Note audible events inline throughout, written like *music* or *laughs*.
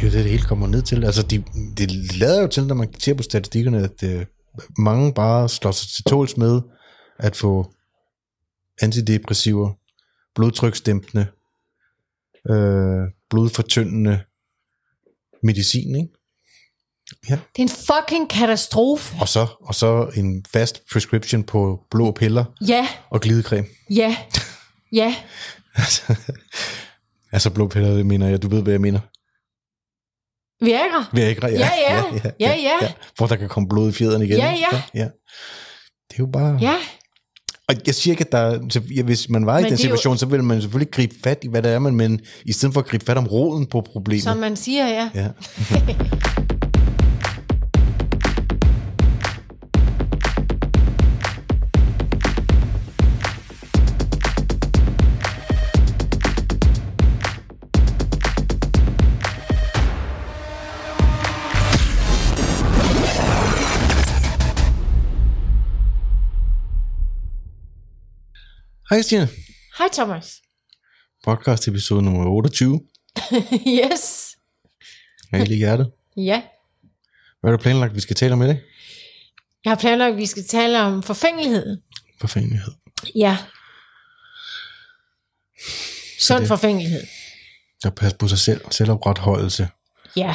Det er jo det, det hele kommer ned til. Altså, de, det lader jo til, når man ser på statistikkerne, at øh, mange bare slår sig til tåls med at få antidepressiver, blodtryksdæmpende, øh, blodfortyndende medicin, ikke? Ja. Det er en fucking katastrofe. Og så, og så en fast prescription på blå piller Ja, og glidecreme. ja, ja. *laughs* Altså blå piller, det mener jeg, du ved, hvad jeg mener. Viagra. Viagra, ja. Ja, ja. Ja, ja. Hvor der kan komme blod i fjederne igen. Ja, ja. ja. Det er jo bare... Ja, Og jeg siger ikke, at der, ja, hvis man var i Men den det er jo- situation, så ville man selvfølgelig gribe fat i, hvad det er, men, men i stedet for at gribe fat om roden på problemet. som man siger, ja. Ja. *laughs* Hej Stine, Hej Thomas. podcast episode nummer 28. *laughs* yes. Helt i hjertet. *laughs* Ja. Hvad er der planlagt, vi skal tale om i dag? Jeg har planlagt, at vi skal tale om forfængelighed. Forfængelighed. Ja. Sund forfængelighed. Der passer på sig selv, selvopretholdelse, Ja.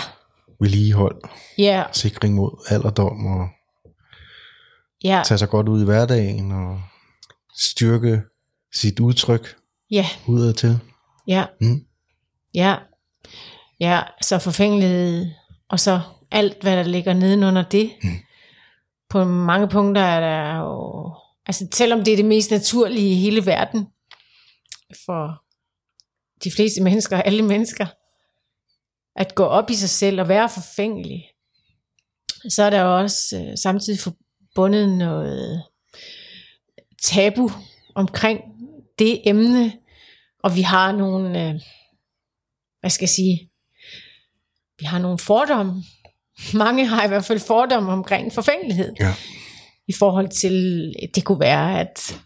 vedligehold, Ja. sikring mod alderdom og Ja. tage sig godt ud i hverdagen og styrke sit udtryk Ja. udad til. Ja. Mm. Ja. Ja, så forfængelighed, og så alt, hvad der ligger nedenunder det. Mm. På mange punkter er der jo... Altså, selvom det er det mest naturlige i hele verden, for de fleste mennesker, alle mennesker, at gå op i sig selv og være forfængelig, så er der jo også øh, samtidig forbundet noget tabu omkring det emne, og vi har nogle, øh, hvad skal jeg sige, vi har nogle fordomme. *laughs* Mange har i hvert fald fordomme omkring forfængelighed. Ja. I forhold til, det kunne være, at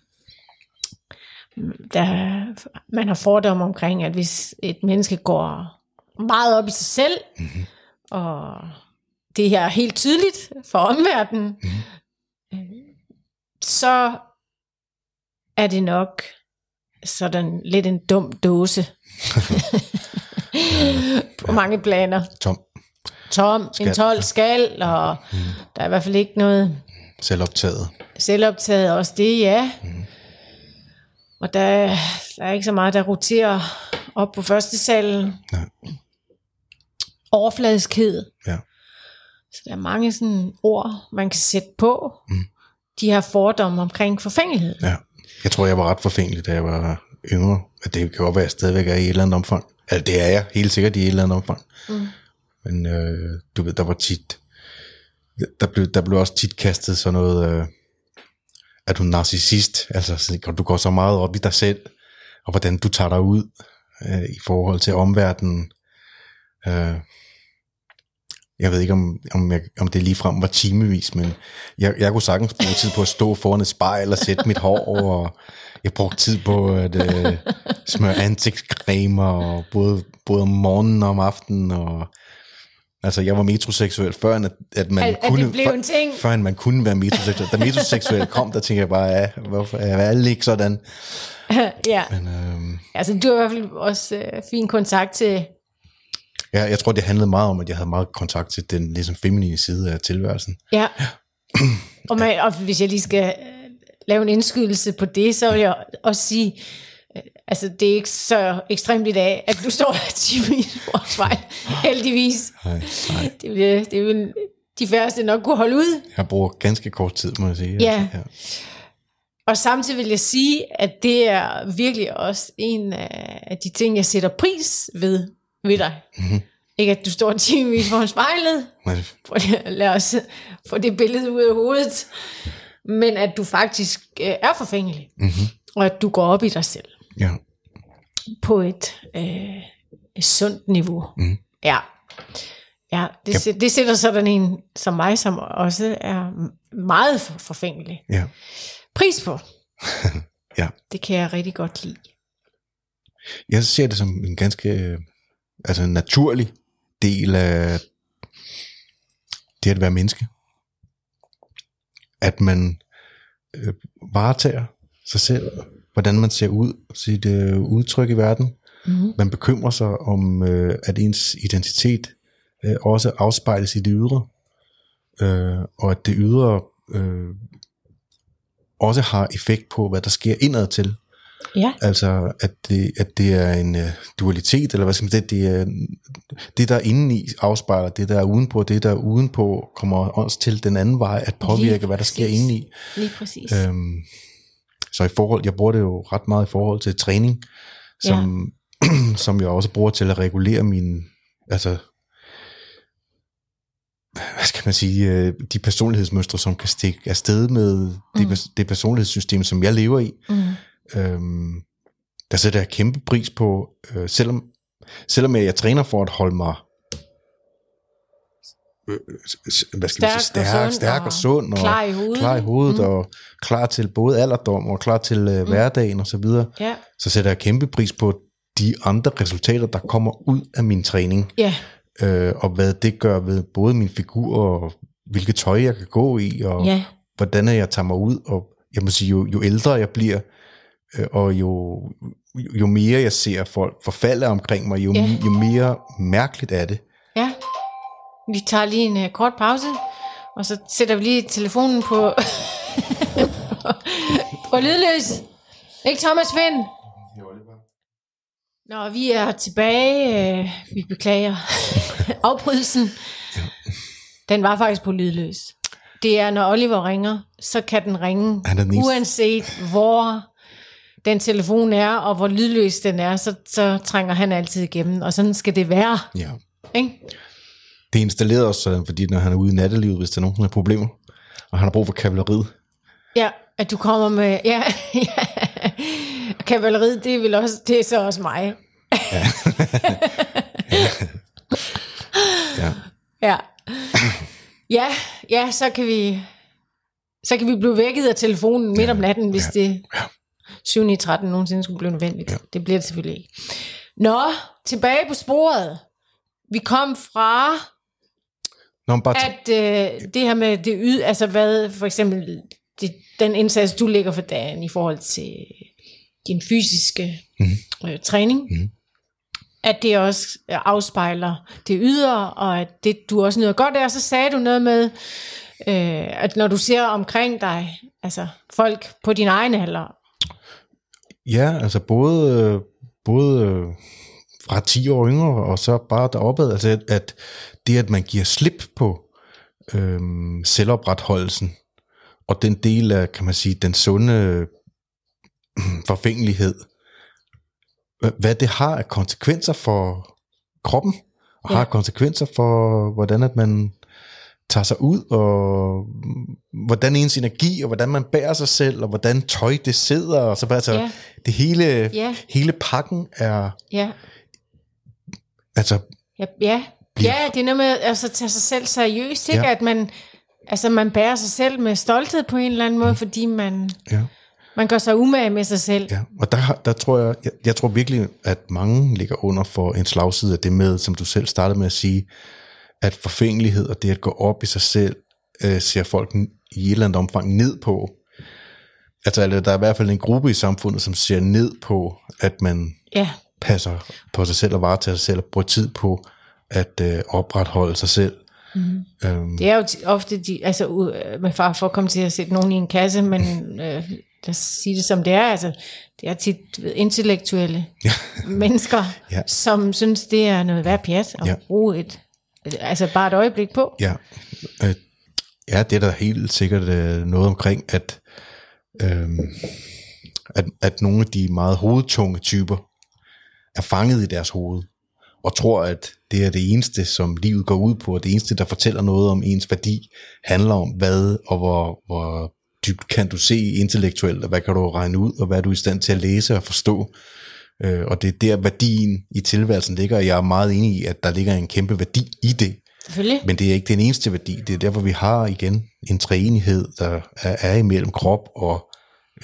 der, man har fordomme omkring, at hvis et menneske går meget op i sig selv, mm-hmm. og det her er helt tydeligt for omverdenen, mm-hmm. så er det nok sådan lidt en dum dåse. *laughs* på mange planer. Tom, Tom, Skal. en 12 skal, og mm. der er i hvert fald ikke noget selvoptaget. selvoptaget også det, ja. Mm. Og der, der er ikke så meget, der roterer op på første salen. Nej. Overfladiskhed. Ja. Så der er mange sådan ord, man kan sætte på. Mm. De her fordomme omkring forfængelighed. ja. Jeg tror, jeg var ret forfængelig, da jeg var yngre. At det kan godt være, at jeg stadigvæk er i et eller andet omfang. Altså, det er jeg helt sikkert i et eller andet omfang. Mm. Men øh, du ved, der var tit... Der blev, der blev også tit kastet sådan noget... Øh, at du er narcissist. Altså, du går så meget op i dig selv, og hvordan du tager dig ud øh, i forhold til omverdenen. Øh, jeg ved ikke, om, om, jeg, om det ligefrem var timevis, men jeg, jeg kunne sagtens bruge tid på at stå foran et spejl og sætte mit hår, og jeg brugte tid på at øh, smøre ansigtscreme, og både, både om morgenen og om aftenen, og altså jeg var metroseksuel, før at, at man At- at det kunne, en ting. før man kunne være metroseksuel. Da metroseksuel kom, der tænkte jeg bare, ja, hvorfor er alle ikke sådan? *laughs* ja, Men, øh, altså du har i hvert fald også øh, fin kontakt til, ja, jeg tror, det handlede meget om, at jeg havde meget kontakt til den ligesom feminine side af tilværelsen. ja. *clears throat* og, man, og hvis jeg lige skal øh, lave en indskydelse på det, så vil jeg også sige, øh, altså det er ikke så ekstremt i dag, at du står 10 minutter for et spejl, heldigvis. Nej, nej. *laughs* Det vil, det vil de færreste nok kunne holde ud. Jeg bruger ganske kort tid, må jeg sige. Ja. Altså, ja. Og samtidig vil jeg sige, at det er virkelig også en af de ting, jeg sætter pris ved ved dig. Mm-hmm. Ikke at du står timevis foran spejlet, at lad os få det billede ud af hovedet, men at du faktisk øh, er forfængelig, mm-hmm. og at du går op i dig selv ja. på et, øh, et sundt niveau. Mm. Ja. Ja, det, Ja. det sætter sådan en som mig, som også er meget for- forfængelig. ja. Pris på. *laughs* Ja. Det kan jeg rigtig godt lide. Jeg ser det som en ganske øh, altså en naturlig del af det at være menneske. At man øh, varetager sig selv, hvordan man ser ud, sit øh, udtryk i verden. Mm. Man bekymrer sig om, øh, at ens identitet øh, også afspejles i det ydre, øh, og at det ydre øh, også har effekt på, hvad der sker indad til. Ja, Altså, at det, at det er en uh, dualitet, eller hvad skal man sige, det er det, der er indeni afspejler det, der er udenpå, det, der er udenpå, kommer også til den anden vej at påvirke, Lige hvad der sker præcis. indeni. lige præcis. Øhm, så i forhold, jeg bruger det jo ret meget i forhold til træning, som, ja. *clears throat* som jeg også bruger til at regulere min, altså, hvad skal man sige, øh, de personlighedsmønstre, som kan stikke afsted med det, Mm. det personlighedssystem, som jeg lever i. Mm. Øhm, der sætter jeg kæmpe pris på, øh, selvom, selvom jeg, jeg træner for at holde mig øh, s- hvad skal Stærk sige, og stærk, sund stærk og, og sund og klar i hovedet. klar i hovedet Mm. og klar til både alderdom og klar til øh, hverdagen og så videre, Ja, så sætter jeg kæmpe pris på de andre resultater, der kommer ud af min træning, ja, øh, og hvad det gør ved både min figur og hvilket tøj jeg kan gå i, og ja, hvordan jeg tager mig ud, og jeg må sige, jo, jo ældre jeg bliver, øh, og jo, jo mere jeg ser folk forfalde omkring mig, jo, Ja. jo mere mærkeligt er det. ja. Vi tager lige en uh, kort pause, og så sætter vi lige telefonen på, *laughs* på lydløs. Ikke Thomas Finn? Nå, vi er tilbage. øh, Vi beklager *laughs* afbrydelsen. Den var faktisk på lydløs. Det er, når Oliver ringer, så kan den ringe, uanset hvor den telefon er, og hvor lydløs den er, så, så trænger han altid igennem, og sådan skal det være. Ja. Ikke? Det er installeret også sådan, fordi når han er ude i nattelivet, hvis der er nogen, der har problemer, og han har brug for kavaleriet. Ja, at du kommer med... Ja, *laughs* ja. Kavaleriet, det er vel også, det er så også mig. *laughs* Ja. Ja. Ja, ja, så kan vi så kan vi blive vækket af telefonen midt om natten, hvis det 7 i 13 nogensinde skulle blive nødvendigt. Ja. Det bliver det selvfølgelig ikke. Nå, tilbage på sporet. Vi kom fra, Nå, men bare at øh, det her med det yd, altså hvad for eksempel det, den indsats, du lægger for dagen i forhold til din fysiske mm. øh, træning, mm. at det også afspejler det ydre, og at det du også nyder godt af. Og så sagde du noget med, øh, at når du ser omkring dig, altså folk på din egen alder, ja, altså både, øh, både øh, fra 10 år yngre, og så bare deroppe, altså at, at det, at man giver slip på øhm, selvopretholdelsen, og den del af, kan man sige, den sunde *clears throat* forfængelighed, hva- hvad det har af konsekvenser for kroppen, og Ja. har konsekvenser for, hvordan at man tager sig ud, og hvordan ens energi, og hvordan man bærer sig selv, og hvordan tøj det sidder, og så bare, altså, Ja. det hele, Ja. hele pakken er, ja, altså, ja, ja, Bliver- ja det er noget med altså, at tage sig selv seriøst, ikke? Ja. at man, altså, man bærer sig selv med stolthed på en eller anden måde, fordi man, ja. man gør sig umage med sig selv. Ja, og der, der tror jeg, jeg, jeg tror virkelig, at mange ligger under for en slagside af det med, som du selv startede med at sige, at forfængelighed og det at gå op i sig selv, øh, ser folk i et eller andet omfang ned på. Altså, eller der er i hvert fald en gruppe i samfundet, som ser ned på, at man Ja, passer på sig selv og varetager sig selv og bruger tid på at øh, opretholde sig selv. Mm. Øhm, Det er jo ofte, de, altså u- med far for at komme til at sætte nogen i en kasse, men øh, lad os sige det som det er, altså det er tit ved, intellektuelle *laughs* mennesker, Ja. som synes, det er noget værd pjat at Ja. bruge et, altså bare et øjeblik på. Ja, øh, ja det er der helt sikkert øh, noget omkring, at, øh, at, at nogle af de meget hovedtunge typer er fanget i deres hoved, og tror, at det er det eneste, som livet går ud på, og det eneste, der fortæller noget om ens værdi, handler om hvad og hvor, hvor dybt kan du se intellektuelt, og hvad kan du regne ud, og hvad er du i stand til at læse og forstå. Øh, og det er der værdien i tilværelsen ligger, og jeg er meget enig i, at der ligger en kæmpe værdi i det. Selvfølgelig. Men det er ikke den eneste værdi. Det er derfor, vi har igen en træenighed, der er, er imellem krop og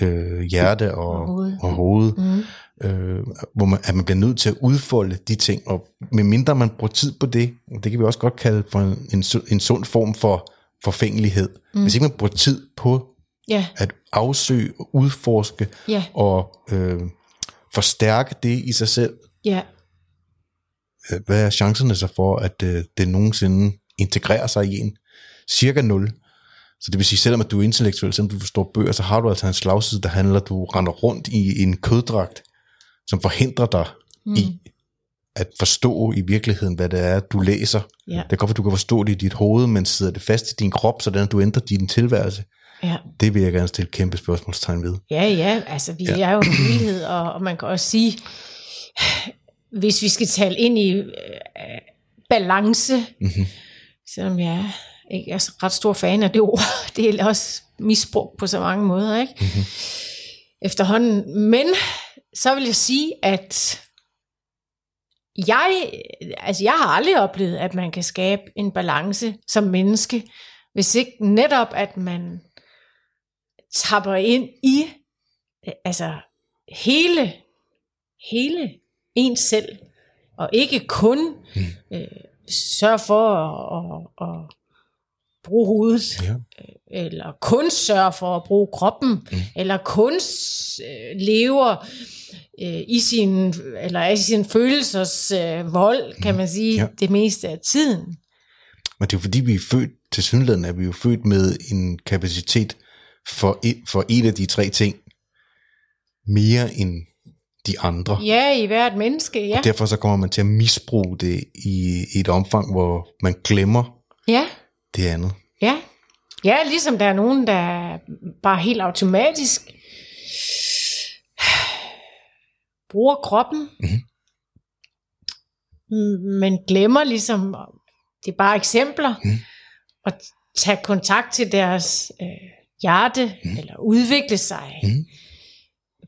øh, hjerte og, Og hoved. og hoved. Mm. øh, hvor man, at man bliver nødt til at udfolde de ting, og medmindre man bruger tid på det, og det kan vi også godt kalde for en, en, en sund form for forfængelighed. Mm. Hvis ikke man bruger tid på Ja, at afsøge, udforske ja, og øh, forstærke det i sig selv, ja. Øh, hvad er chancerne så for, at øh, det nogensinde integrerer sig i en? Cirka 0. Så det vil sige, selvom at du er intellektuel, selvom du forstår bøger, så har du altså en slagside, der handler, at du render rundt i en køddragt, som forhindrer dig mm. i at forstå i virkeligheden, hvad det er, du læser. Ja. Det kan godt være, du kan forstå det i dit hoved, men sidder det fast i din krop, sådan at du ændrer din tilværelse. Ja. Det vil jeg gerne stille kæmpe spørgsmålstegn ved. Ja, ja, altså vi ja. er jo en helhed, og, og man kan også sige, hvis vi skal tale ind i øh, balance, mm-hmm. selvom jeg ikke er så ret stor fan af det ord, *laughs* det er også misbrugt på så mange måder, ikke? Mm-hmm. Efterhånden. Men så vil jeg sige, at jeg, altså jeg har aldrig oplevet, at man kan skabe en balance som menneske, hvis ikke netop, at man tapper ind i øh, altså hele, hele en selv, og ikke kun mm. øh, sørge for at, at, at bruge hovedet, Ja. eller kun sørge for at bruge kroppen, mm. eller kun øh, lever øh, i sin eller i sin følelsers øh, vold, kan man sige, Ja. det meste af tiden. Men det er jo fordi, vi er født, til synligheden er vi jo født med en kapacitet for et, for et af de tre ting, mere end de andre. Ja, i hvert menneske, ja. Og derfor så kommer man til at misbruge det i, i et omfang, hvor man glemmer Ja, det andet. ja. Ja, ligesom der er nogen, der bare helt automatisk bruger kroppen, mm-hmm. men glemmer ligesom, det er bare eksempler, mm. at tage kontakt til deres øh, hjerte, mm. eller udvikle sig Mm.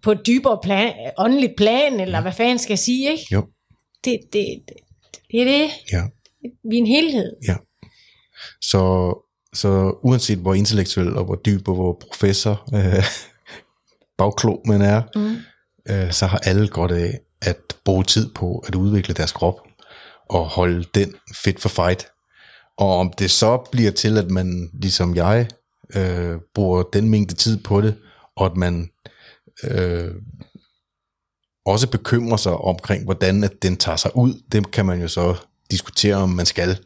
På et dybere plan, åndeligt plan, eller hvad fanden skal jeg sige, ikke? Jo, Det, det, det, det er det. ja. Vi er en helhed. Ja. Så, så uanset hvor intellektuel og hvor dyb og hvor professor øh, *laughs* bagklog man er, mm. øh, så har alle godt af at bruge tid på at udvikle deres krop og holde den fit for fight. Og om det så bliver til, at man, ligesom jeg, øh, bruger den mængde tid på det, og at man øh, også bekymrer sig omkring, hvordan at den tager sig ud, det kan man jo så diskutere, om man skal.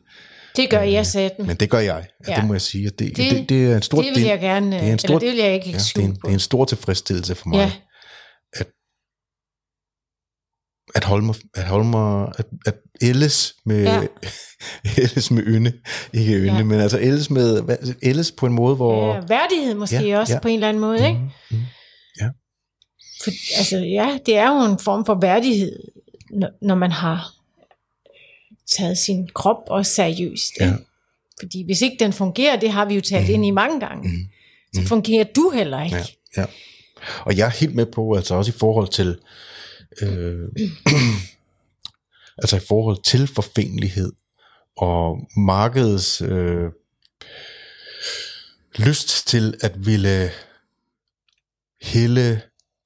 Det gør jeg satan. Men det gør jeg. Ja, Ja. det må jeg sige. Det, det, Det- det, er en stor det vil jeg gerne, det er en stor, det vil jeg ikke ja, det, er en, det er en stor tilfredsstillelse for mig, Ja. at, at holde mig, at holde mig, at, at ældes med, ja. *laughs* Ældes med ynde, ikke ynde, ja. Men altså ældes med, ældes på en måde, hvor, Ja, værdighed måske Ja, også ja. på en eller anden måde, ikke? mm. For, altså, ja, det er jo en form for værdighed, når, man har taget sin krop også seriøst. Ja. Fordi hvis ikke den fungerer, det har vi jo talt mm. ind i mange gange, mm. så fungerer du heller ikke. Ja, ja. Og jeg er helt med på, altså også i forhold til, øh, *clears throat* altså i forhold til forfængelighed og markedets øh, lyst til at ville hælde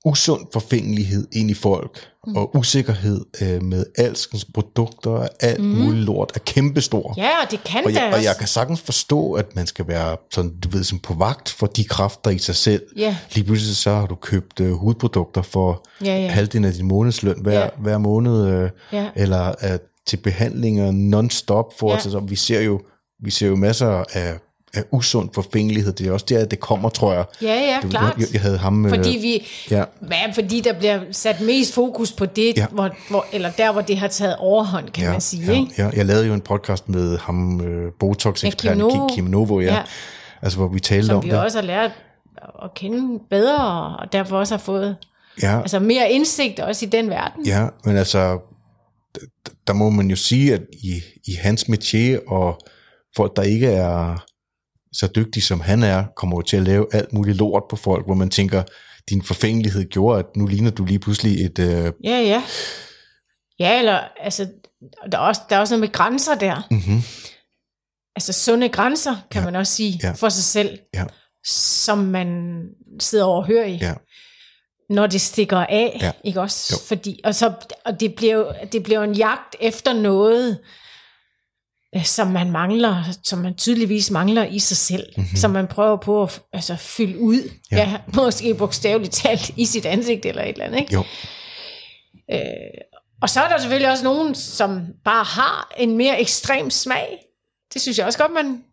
usund forfængelighed ind i folk, mm. og usikkerhed øh, med alskens produkter og alt mm. muligt lort er kæmpestor. Ja, og det kan Og jeg, og jeg kan sagtens forstå, at man skal være sådan, du ved, sådan på vagt for de kræfter i sig selv. Ja. Lige pludselig så har du købt øh, hudprodukter for Ja, ja. halvdelen af din månedsløn hver, Ja. hver måned, øh, Ja. eller øh, til behandlinger non-stop for Ja. os. Altså, vi ser jo vi ser jo masser af, af usund forfængelighed. Det er også der, det kommer, tror jeg. Ja, ja, Du- klart. Jeg, jeg havde ham... øh, Fordi vi, ja. ja, fordi der bliver sat mest fokus på det, Ja. hvor, hvor, eller der, hvor det har taget overhånd, kan ja, man sige. ja, ikke? ja. Jeg lavede jo en podcast med ham, øh, Botox-eksperten Ja, Kim Novo. Kim, Novo, ja. Ja. Altså, hvor vi talte Som om vi det. også har lært at kende bedre, og derfor også har fået Ja, altså mere indsigt også i den verden. Ja, men altså, der må man jo sige, at i, i hans métier, og folk, der ikke er så dygtige som han er, kommer jo til at lave alt muligt lort på folk, hvor man tænker, din forfængelighed gjorde, at nu ligner du lige pludselig et... Øh, Ja, ja. Ja, eller altså, der er også, der er også noget med grænser der. mm-hmm, Altså sunde grænser, kan Ja. man også sige, Ja. for sig selv, ja, som man sidder overhørig. ja, når det stikker af, Ja. ikke også? Jo. Fordi, og så, og det bliver, jo- det bliver en jagt efter noget, som man mangler, som man tydeligvis mangler i sig selv, mm-hmm. som man prøver på at altså, fylde ud. Ja. ja. *laughs* måske bogstaveligt talt i sit ansigt eller et eller andet, ikke? Jo, Og så er der selvfølgelig også nogen, som bare har en mere ekstrem smag. Det synes jeg også godt, man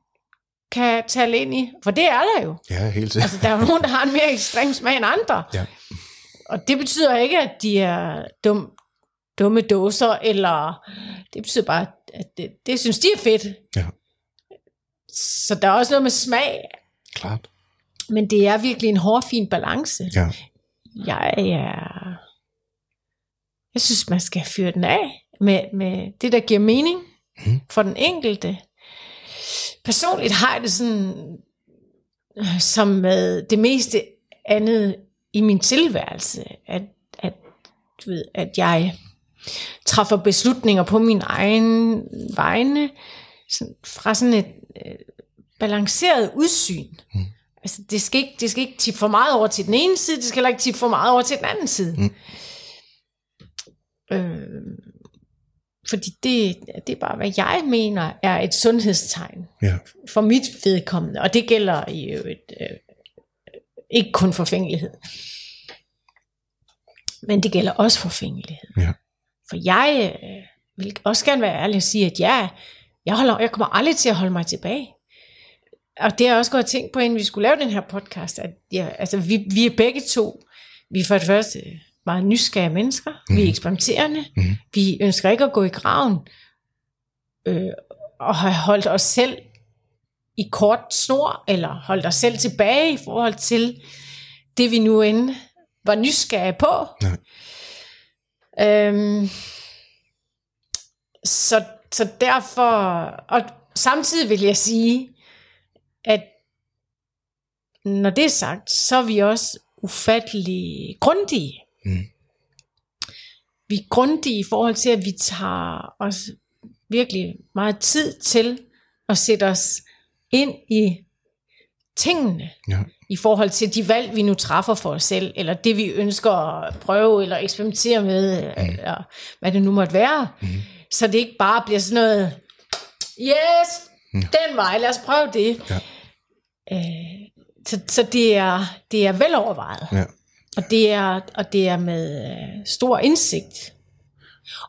kan tale ind i. For det er der jo. ja, helt sikkert. Altså, der er jo nogen, der har en mere ekstrem smag end andre. Ja. Og det betyder ikke, at de er dum, dumme dåser, eller det betyder bare, at det, det synes de er fedt. Ja, Så der er også noget med smag, klart. men det er virkelig en hårfin balance. Ja, Jeg er... Jeg synes, man skal fyre den af med, med det, der giver mening Mhm. for den enkelte. Personligt har jeg det sådan, øh, som med det meste andet i min tilværelse, at, at, du ved, at jeg træffer beslutninger på min egen vegne, sådan, fra sådan et øh, balanceret udsyn. Mm. Altså, det skal, ikke, det skal ikke tippe for meget over til den ene side, det skal heller ikke tippe for meget over til den anden side. Mm. Øh, fordi det, det er bare, hvad jeg mener er et sundhedstegn ja, for mit vedkommende, og det gælder i øvrigt øh, ikke kun forfængelighed. Men det gælder også forfængelighed. ja. For jeg øh, vil også gerne være ærlig og sige, at jeg, jeg, holder, jeg kommer aldrig til at holde mig tilbage. Og det har jeg også gået og tænkt på, inden vi skulle lave den her podcast, at jeg, altså, vi, vi er begge to, vi er for det første meget nysgerrige mennesker, mm. vi er eksperimenterende, Mhm. vi ønsker ikke at gå i graven, øh, og har holdt os selv i kort snor, eller holdt os selv tilbage i forhold til det, vi nu end var nysgerrige på. Nej. Øhm, så, så derfor, og samtidig vil jeg sige, at når det er sagt, så er vi også ufattelig grundige. Mm. Vi er grundige i forhold til, at vi tager os virkelig meget tid til at sætte os ind i tingene ja, i forhold til de valg, vi nu træffer for os selv, eller det, vi ønsker at prøve eller eksperimentere med, mm. eller hvad det nu måtte være. Mm. Så det ikke bare bliver sådan noget, yes, mm. den vej, lad os prøve det. Ja. Øh, så så det, er, det er velovervejet, ja, og det er, og det er med øh, stor indsigt.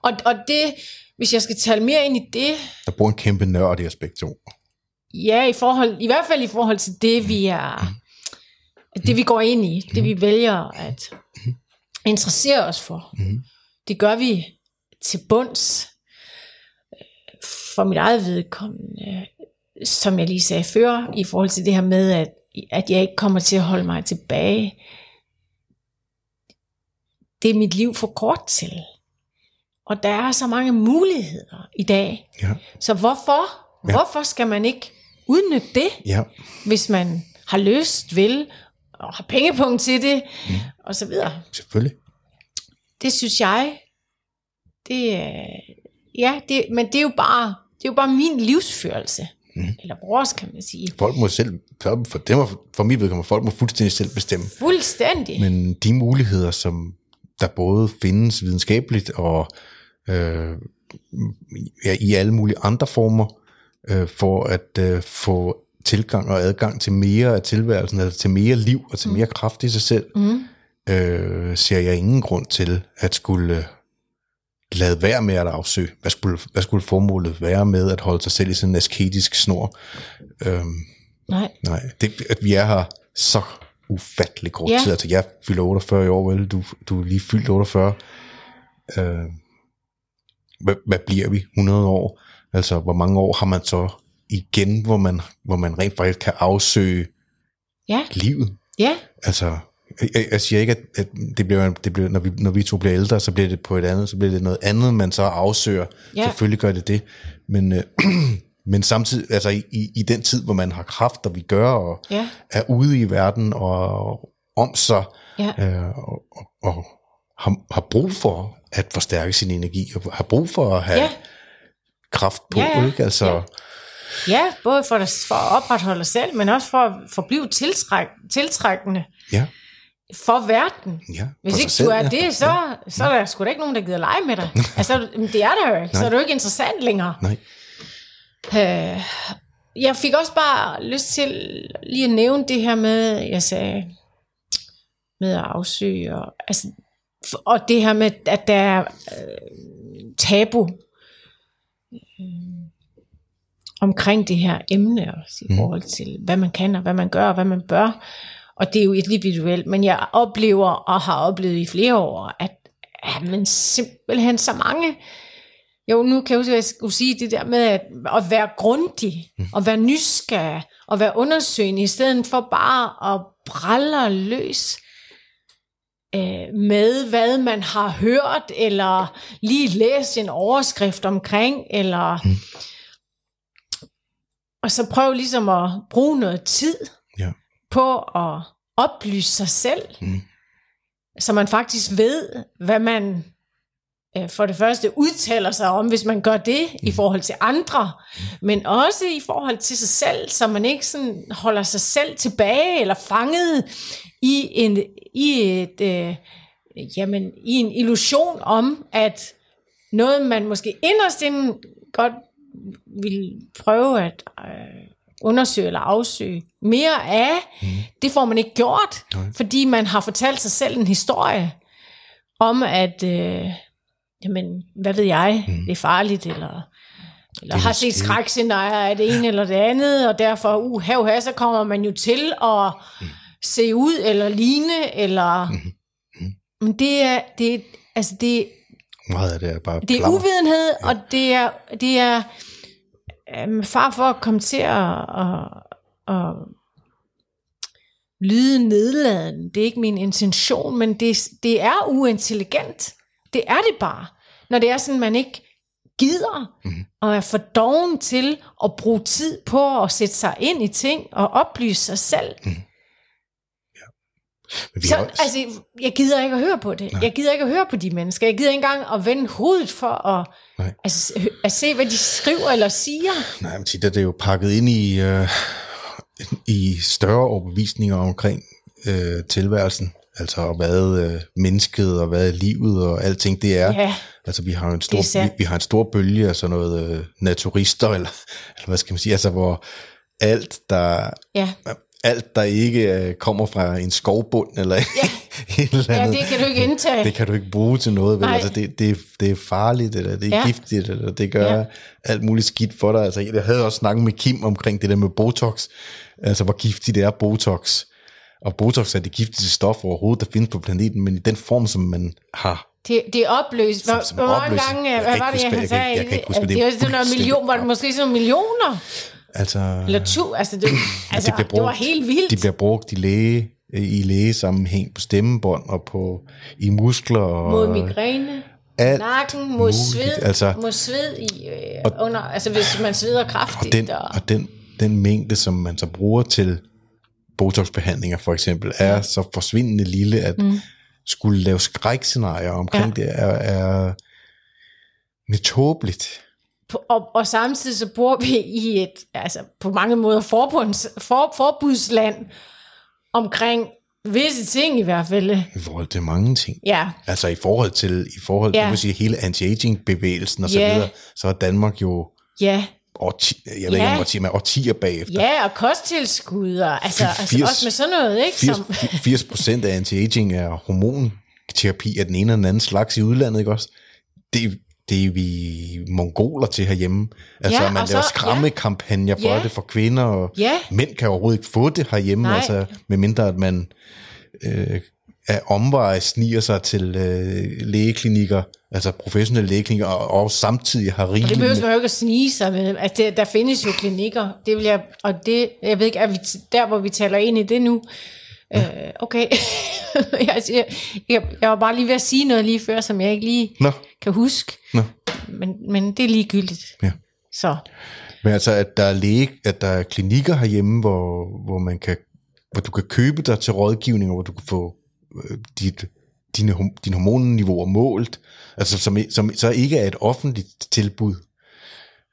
Og, og det, hvis jeg skal tale mere ind i det, der bor en kæmpe nørd i aspekt 2. Ja, i, forhold, i hvert fald i forhold til det, vi er, det vi går ind i, det vi vælger at interessere os for. Mhm. Det gør vi til bunds. For mit eget vedkommende, som jeg lige sagde før, i forhold til det her med, at, at jeg ikke kommer til at holde mig tilbage. Det er mit liv for kort til. Og der er så mange muligheder i dag. Ja, Så hvorfor? Ja. Hvorfor skal man ikke udnytte det, ja, hvis man har lyst, vil, og har pengepunkt til det, mm. og så videre. selvfølgelig. Det synes jeg, det er, ja, det, men det er jo bare, det er jo bare min livsførelse. Mm. Eller vores, kan man sige. Folk må selv, for dem for mit vedkommende, folk må fuldstændig selv bestemme. Fuldstændig. Men, Men de muligheder, som der både findes videnskabeligt og øh, ja, i alle mulige andre former, øh, for at øh, få tilgang og adgang til mere af tilværelsen, altså til mere liv og til mere kraft i sig selv, mm, øh, ser jeg ingen grund til at skulle øh, lade være med at afsøge. Hvad skulle, hvad skulle formålet være med at holde sig selv i sådan en asketisk snor? Øhm, nej. nej, det, at vi er her så ufattelig kort Ja. tid. Altså jeg fylder 48 i år, vel? Du, du er lige fyldt 48. Øh, hvad, hvad bliver vi? 100 år? Altså, hvor mange år har man så igen, hvor man, hvor man rent faktisk kan afsøge Ja, livet? ja, Altså, jeg, jeg siger ikke, at, at det bliver, det bliver når, vi, når vi to bliver ældre, så bliver det på et andet, så bliver det noget andet, man så afsøger. Ja. Selvfølgelig gør det det. Men, øh, *clears throat* men samtidig, altså i, i, i den tid, hvor man har kraft, og vi gør, og ja, er ude i verden, og om sig, ja, øh, og, og, og har, har brug for at forstærke sin energi, og har brug for at have ja. kraft på, Ja, ja. ikke? Altså, Ja. Ja, både for, at- for at opretholde os selv, men også for at forblive tiltræk, tiltrækkende. ja. for verden. Ja, Hvis ikke sig du selv, er ja. det, så, så er der sgu da ikke nogen, der gider lege med dig. altså, det er der jo ikke. Så er det jo ikke interessant længere. Nej. Øh, jeg fik også bare lyst til lige at nævne det her med, jeg sagde, med at afsøge, og, altså, og det her med, at der er øh, tabu øh, omkring det her emne, også i forhold til, hvad man kan, og hvad man gør, og hvad man bør. Og det er jo individuelt, men jeg oplever, og har oplevet i flere år, at, at man simpelthen så mange jo, nu kan jeg huske, at jeg skulle sige det der med at, at være grundig, og være nysgerrig, og være undersøgende, i stedet for bare at brælle løs øh, med, hvad man har hørt, eller lige læst en overskrift omkring, eller... Mm. Og så prøv ligesom at bruge noget tid Ja. på at oplyse sig selv, Mm. så man faktisk ved, hvad man øh, for det første udtaler sig om, hvis man gør det i forhold til andre, men også i forhold til sig selv, så man ikke sådan holder sig selv tilbage eller fanget i en i et øh, jamen i en illusion om at noget man måske inderst inden godt vil prøve at øh, undersøge eller afsøge mere af, mm. det får man ikke gjort, Nej. fordi man har fortalt sig selv en historie om, at øh, jamen, hvad ved jeg, mm. det er farligt, eller, eller har set skrækscenarier af det ene eller det andet, og derfor, uh, her, her, så kommer man jo til at mm. se ud, eller ligne, eller... Mm. Men det er, det er, altså det, Meget af det er bare det er klammer. uvidenhed, ja. og det er, det er um, far for at komme til at, at, at lyde nedladende. Det er ikke min intention, men det, det er uintelligent. Det er det bare. Når det er sådan, man ikke gider mm. og er for doven til at bruge tid på at sætte sig ind i ting og oplyse sig selv. Mm. Men vi Så, også, altså, jeg gider ikke at høre på det. Nej. Jeg gider ikke at høre på de mennesker. Jeg gider ikke engang at vende hovedet for at, Nej. altså, at se, hvad de skriver eller siger. nej, men tit er det jo pakket ind i, øh, i større overbevisninger omkring øh, tilværelsen. Altså hvad øh, mennesket og hvad livet og alting det er. Ja, Altså vi har en Det stor, vi, vi har en stor bølge af sådan noget øh, naturister, eller, eller hvad skal man sige, altså hvor alt der, ja. Alt der ikke øh, kommer fra en skovbund eller Ja. *laughs* et eller ja, andet, det kan du ikke indtage. det kan du ikke bruge til noget. Vel? Nej. Altså det, det, det er farligt, eller det er Ja. ja. giftigt, eller det gør Ja. ja. alt muligt skidt for dig. Altså jeg havde også snakket med Kim omkring det der med Botox, altså hvor giftigt det er Botox. Og Botox er det giftigste stof overhovedet, der findes på planeten, men i den form, som man har Det, det er opløst. Hvor, Som- som hvor mange opløst. gange, Jeg hvad var det, jeg kan sagde? jeg kan ikke huske, det, det er sådan noget million, var det måske sådan millioner? Altså, Eller to, altså det, *clears throat* altså, bliver det var brugt. helt vildt. de bliver brugt i læge, i lægesammenhæng på stemmebånd og på i muskler og mod migræne, alt nakken, mod muligt. sved, Altså, mod sved i, øh, under, altså hvis man sveder kraftigt. og den, og, og den, den mængde, som man så bruger til botoxbehandlinger for eksempel, er så forsvindende lille, at mm. skulle lave skrækscenarier omkring Ja. det, er, er metåbeligt. på- og, og samtidig så bor vi i et, altså på mange måder forbunds, for, forbudsland omkring visse ting i hvert fald. I forhold til mange ting. Ja, Altså i forhold til, i forhold til Ja. ja. sige, hele anti-aging-bevægelsen og så Ja. videre, så er Danmark jo ja, årti, jeg ved ikke Ja. om årtier, men årtier bagefter. ja, og kosttilskud, og altså, altså 80 også med sådan noget, ikke? 80, Som, 80 procent af anti-aging er hormonterapi af den ene eller den anden slags i udlandet, ikke også? Det, det er vi mongoler til herhjemme. Altså, Ja, ja, man laver så- skræmmekampagner for Ja. det for kvinder, og Ja. mænd kan overhovedet ikke få det herhjemme, Nej. altså, medmindre at man øh, af omveje sniger sig til øh, lægeklinikker, altså professionelle lægeklinikker, og, og samtidig har og det rigeligt behøver man jo ikke at snige sig med. Altså, det, der findes jo klinikker. Det vil jeg, og det, jeg ved ikke, er vi der, hvor vi taler ind i det nu? Øh, okay. *laughs* jeg, siger, jeg, jeg var bare lige ved at sige noget lige før, som jeg ikke lige Nå, kan huske. nå. Men, men det er ligegyldigt. Ja. Så, Men altså, at der er læge, at der er klinikker herhjemme, hvor, hvor man kan, hvor du kan købe dig til rådgivning, og hvor du kan få øh, dit, dine, dine hormonniveauer målt, altså som, som så ikke er et offentligt tilbud.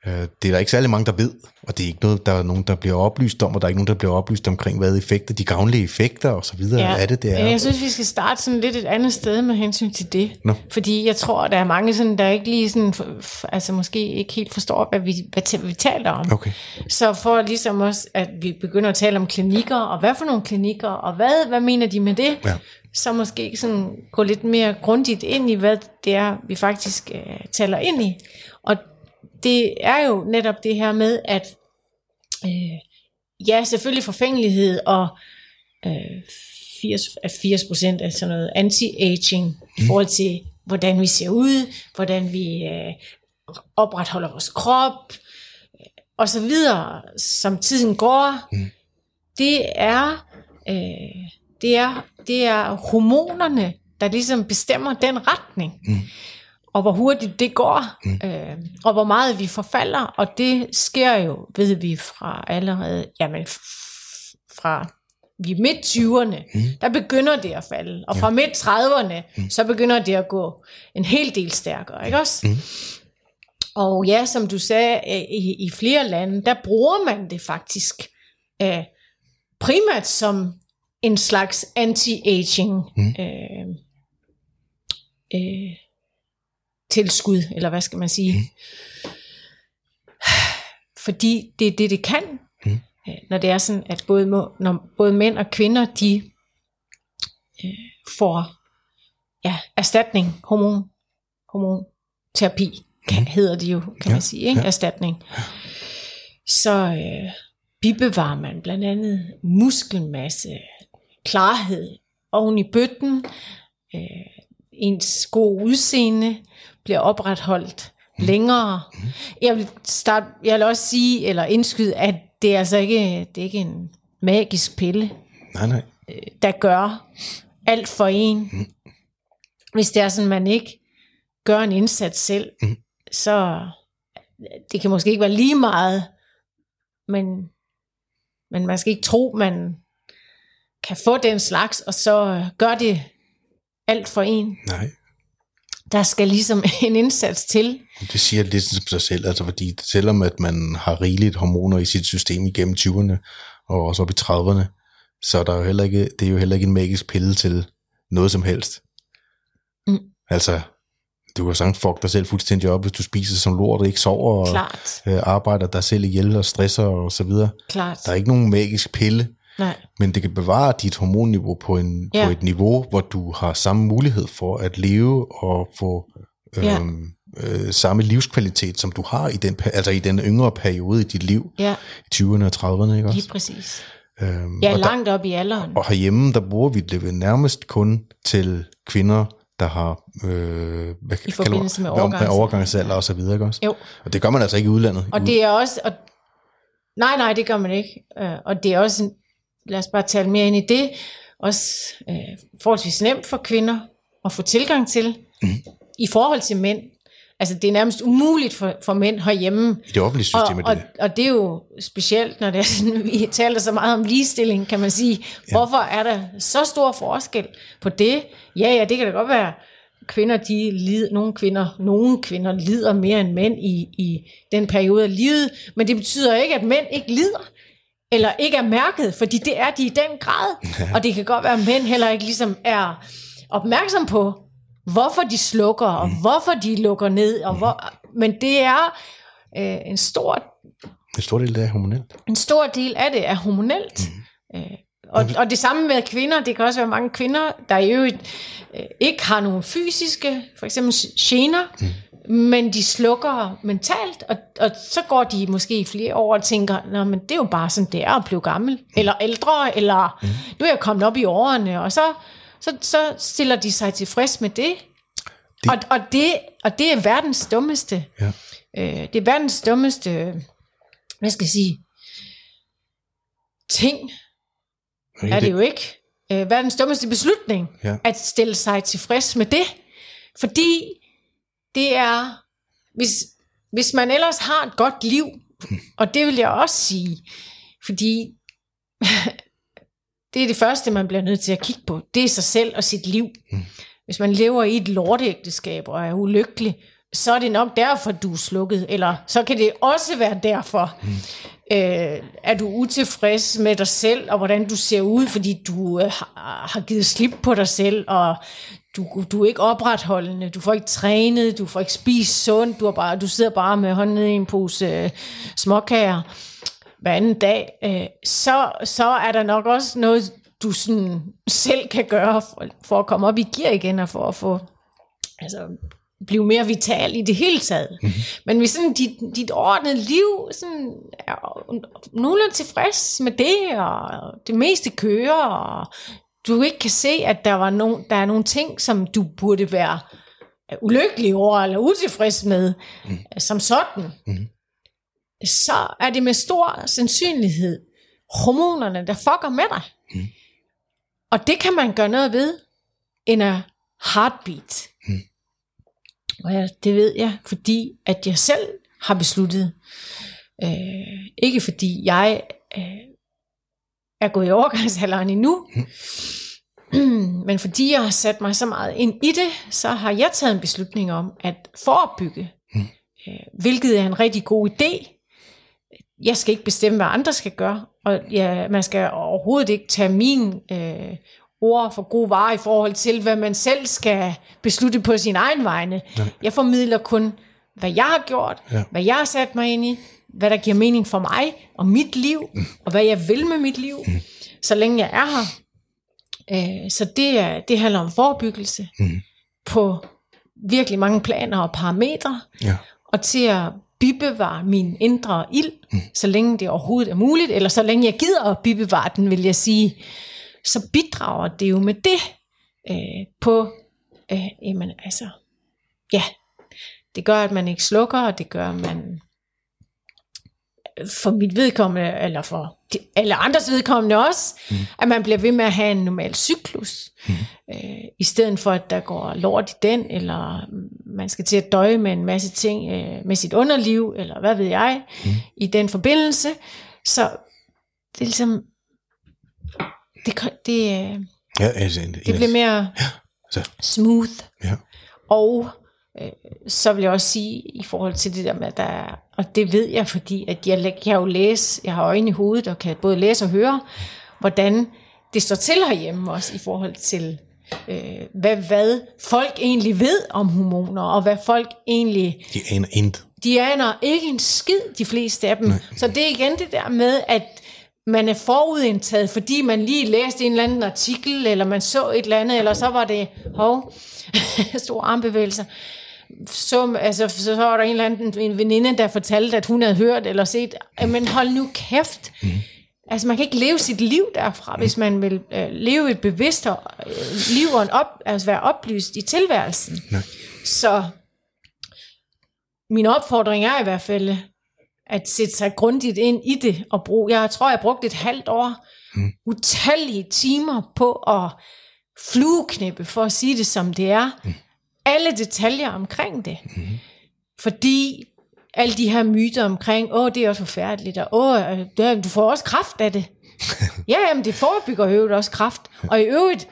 Øh, det er der ikke særlig mange, der ved, og det er ikke noget, der er nogen, der bliver oplyst om, og der er ikke nogen, der bliver oplyst omkring, hvad effekter, de gavnlige effekter og så videre ja. er det, det er. Jeg synes, vi skal starte sådan lidt et andet sted med hensyn til det. Nå. Fordi jeg tror, der er mange, sådan, der ikke lige sådan, altså måske ikke helt forstår, hvad vi, hvad vi taler om. Okay. Så for ligesom også, at vi begynder at tale om klinikker, og hvad for nogle klinikker, og hvad, hvad mener de med det? Ja. Så måske sådan gå lidt mere grundigt ind i, hvad det er, vi faktisk øh, taler ind i. Det er jo netop det her med, at øh, ja, selvfølgelig forfængelighed og øh, 80, 80 procent af sådan noget anti-aging mm. i forhold til, hvordan vi ser ud, hvordan vi øh, opretholder vores krop, og så videre, som tiden går, mm. det er, øh, det er, det er hormonerne, der ligesom bestemmer den retning. Mm og hvor hurtigt det går, mm. øh, og hvor meget vi forfalder, og det sker jo, ved vi fra allerede, jamen fra vi midt 20'erne, mm. der begynder det at falde, og fra ja. midt 30'erne, mm. så begynder det at gå en hel del stærkere, ikke også? Mm. Og ja, som du sagde, i, i flere lande, der bruger man det faktisk øh, primært som en slags anti-aging mm. øh, øh, tilskud, eller hvad skal man sige. Mm. *sighs* Fordi det er det, det kan, mm. når det er sådan, at både, må, når både mænd og kvinder, de øh, får ja, erstatning, hormon, hormonterapi, kan, mm. hedder det jo, kan ja, man sige, ikke? Ja. erstatning. Så øh, bibevarer man blandt andet muskelmasse, klarhed oven i bøtten, øh, ens gode udseende, bliver opretholdt længere. Jeg vil, starte, jeg vil også sige, eller indskyde, at det er altså ikke, det er ikke en magisk pille, nej, nej. Øh, der gør alt for en. Mm. Hvis det er sådan, man ikke gør en indsats selv, mm. så det kan måske ikke være lige meget, men, men man skal ikke tro, man kan få den slags, og så gør det alt for en. Nej der skal ligesom *laughs* en indsats til. Det siger lidt som sig selv, altså fordi selvom at man har rigeligt hormoner i sit system igennem 20'erne og også op i 30'erne, så er der jo heller ikke, det er jo heller ikke en magisk pille til noget som helst. Mm. Altså, du kan sagtens fuck dig selv fuldstændig op, hvis du spiser som lort og ikke sover Klart. og øh, arbejder dig selv ihjel og stresser og så videre. Klart. Der er ikke nogen magisk pille, Nej. Men det kan bevare dit hormonniveau på, en, ja. på et niveau, hvor du har samme mulighed for at leve og få øhm, ja. øh, samme livskvalitet, som du har i den, altså i den yngre periode i dit liv, ja. i 20'erne og 30'erne. Ikke også? Lige præcis. Øhm, ja, langt op i alderen. Og herhjemme, der bruger vi det nærmest kun til kvinder, der har øh, hvad, I forbindelse med, overgangs. med overgangsalder og så videre, ikke også? Jo. Og det gør man altså ikke i udlandet. Og det er også, og, nej, nej, det gør man ikke. Øh, og det er også lad os bare tale mere ind i det, også øh, forholdsvis nemt for kvinder at få tilgang til, mm. i forhold til mænd. Altså det er nærmest umuligt for, for mænd herhjemme. I det offentlige system og, og, det. Og, og det er jo specielt, når det er sådan, *laughs* vi taler så meget om ligestilling, kan man sige. Ja. Hvorfor er der så stor forskel på det? Ja, ja, det kan da godt være, kvinder, de lider, nogle kvinder, nogle kvinder lider mere end mænd i, i den periode af livet, men det betyder ikke, at mænd ikke lider eller ikke er mærket, fordi det er de i den grad. Ja. Og det kan godt være, at mænd heller ikke ligesom er opmærksom på, hvorfor de slukker, og mm. hvorfor de lukker ned. Og hvor, men det er øh, en stor... En stor del af det er hormonelt. En stor del af det er hormonelt. Mm. Øh, og, og det samme med kvinder, det kan også være mange kvinder, der i øvrigt øh, ikke har nogen fysiske, for eksempel gener, mm men de slukker mentalt, og, og så går de måske flere år og tænker, Nå, men det er jo bare sådan, det er at blive gammel, mm. eller ældre, eller mm. nu er jeg kommet op i årene, og så, så, så stiller de sig tilfreds med det. det. Og, og, det og det er verdens dummeste. Ja. Øh, det er verdens dummeste, hvad skal jeg sige, ting, ja, er det, det jo ikke. Øh, verdens dummeste beslutning, ja. at stille sig tilfreds med det. Fordi det er, hvis, hvis man ellers har et godt liv, og det vil jeg også sige, fordi *laughs* det er det første, man bliver nødt til at kigge på. Det er sig selv og sit liv. Hvis man lever i et lorteægteskab og er ulykkelig, så er det nok derfor, du er slukket. Eller så kan det også være derfor, mm. øh, at du er utilfreds med dig selv, og hvordan du ser ud, fordi du øh, har, har givet slip på dig selv, og du, du er ikke opretholdende, du får ikke trænet, du får ikke spist sundt, du, er bare, du sidder bare med hånden i en pose øh, småkager hver anden dag, øh, så, så er der nok også noget, du sådan selv kan gøre for, for at komme op i gear igen, og for at få altså, blive mere vital i det hele taget. Mm-hmm. Men hvis sådan dit, dit ordnede liv sådan, er nogenlunde tilfreds med det, og det meste kører, og du ikke kan se, at der, var nogen, der er nogle ting, som du burde være ulykkelig over, eller utilfreds med, mm. som sådan, mm. så er det med stor sandsynlighed hormonerne, der fucker med dig. Mm. Og det kan man gøre noget ved, end a heartbeat. Mm. Og ja, det ved jeg, fordi at jeg selv har besluttet, øh, ikke fordi jeg øh, er gået i overgangsalderen endnu, *clears throat* men fordi jeg har sat mig så meget ind i det, så har jeg taget en beslutning om at forebygge, mm. øh, hvilket er en rigtig god idé. Jeg skal ikke bestemme, hvad andre skal gøre, og ja, man skal overhovedet ikke tage min øh, ord for god varer i forhold til, hvad man selv skal beslutte på sin egen vegne. Nej. Jeg formidler kun, hvad jeg har gjort, ja. hvad jeg har sat mig ind i, hvad der giver mening for mig og mit liv, og hvad jeg vil med mit liv, så længe jeg er her. Øh, så det, er, det handler om forebyggelse mm. på virkelig mange planer og parametre, ja. og til at bibevare min indre ild, mm. så længe det overhovedet er muligt, eller så længe jeg gider at bibevare den, vil jeg sige så bidrager det jo med det øh, på, øh, jamen altså, ja, det gør, at man ikke slukker, og det gør, at man for mit vedkommende, eller for de, alle andres vedkommende også, mm. at man bliver ved med at have en normal cyklus, mm. øh, i stedet for at der går lort i den, eller man skal til at døje med en masse ting øh, med sit underliv, eller hvad ved jeg, mm. i den forbindelse. Så det er ligesom, det, det, ja, altså, det, bliver mere ja, altså. smooth. Ja. Og øh, så vil jeg også sige, i forhold til det der med, at der og det ved jeg, fordi at jeg, jeg kan jo læse, jeg har øjne i hovedet, og kan både læse og høre, hvordan det står til herhjemme også, i forhold til, øh, hvad, hvad folk egentlig ved om hormoner, og hvad folk egentlig... De aner intet. De aner ikke en skid, de fleste af dem. Nej. Så det er igen det der med, at man er forudindtaget, fordi man lige læste en eller anden artikel, eller man så et eller andet, eller så var det, hov, *laughs* store armbevægelser. Så, altså, så var der en eller anden en veninde, der fortalte, at hun havde hørt eller set, men hold nu kæft. Mm. Altså man kan ikke leve sit liv derfra, hvis man vil øh, leve et bevidst øh, liv og en op, altså være oplyst i tilværelsen. Nej. Så min opfordring er i hvert fald, at sætte sig grundigt ind i det og bruge. Jeg tror, jeg brugte et halvt år, mm. utallige timer på at flueknippe, for at sige det som det er. Mm. Alle detaljer omkring det. Mm. Fordi alle de her myter omkring, åh, det er også forfærdeligt, og åh, du får også kraft af det. *laughs* ja, jamen, det forebygger jo øvrigt også kraft. Og i øvrigt,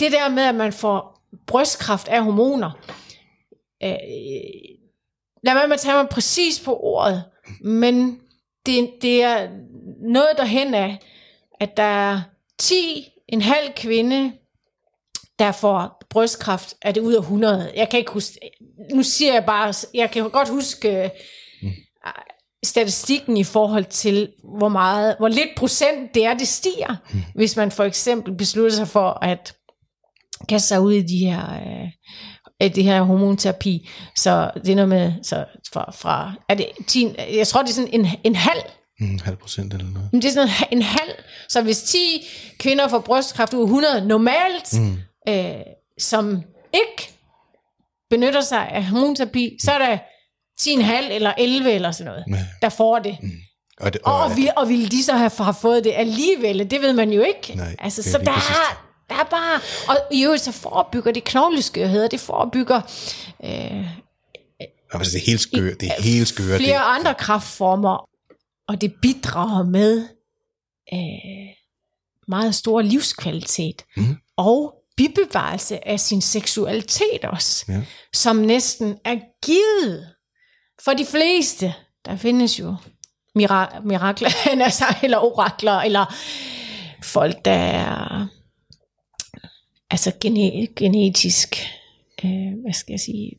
det der med, at man får brystkraft af hormoner, øh, lad mig tage mig præcis på ordet men det, det er noget derhen af, at der er 10 en halv kvinde, der får brystkræft, er det ud af 100. Jeg kan ikke huske, nu siger jeg bare, jeg kan godt huske mm. statistikken i forhold til, hvor meget, hvor lidt procent det er, det stiger, mm. hvis man for eksempel beslutter sig for at kaste sig ud i de her øh, af det her hormonterapi. Så det er noget med, så fra, fra er det 10, jeg tror det er sådan en, en halv en halv procent eller noget. Men det er sådan en halv. Så hvis 10 kvinder får brystkræft ud 100 normalt, mm. øh, som ikke benytter sig af hormonterapi, så er der 10,5 eller 11 eller sådan noget, der får det. Mm. Og, det, og, og, vil, og ville de så have, have fået det alligevel? Det ved man jo ikke. Nej, altså, så der er, der er bare, og i øvrigt så forebygger det knogleskørhed, det forebygger øh, altså, det er helt skør, det er helt skør. Flere det. andre kraftformer, og det bidrager med øh, meget stor livskvalitet. Mm. Og bibevarelse af sin seksualitet også, Ja. som næsten er givet for de fleste. Der findes jo mira- mirakler, *laughs* altså, eller orakler, eller folk, der er altså gene- genetisk, øh, hvad skal jeg sige,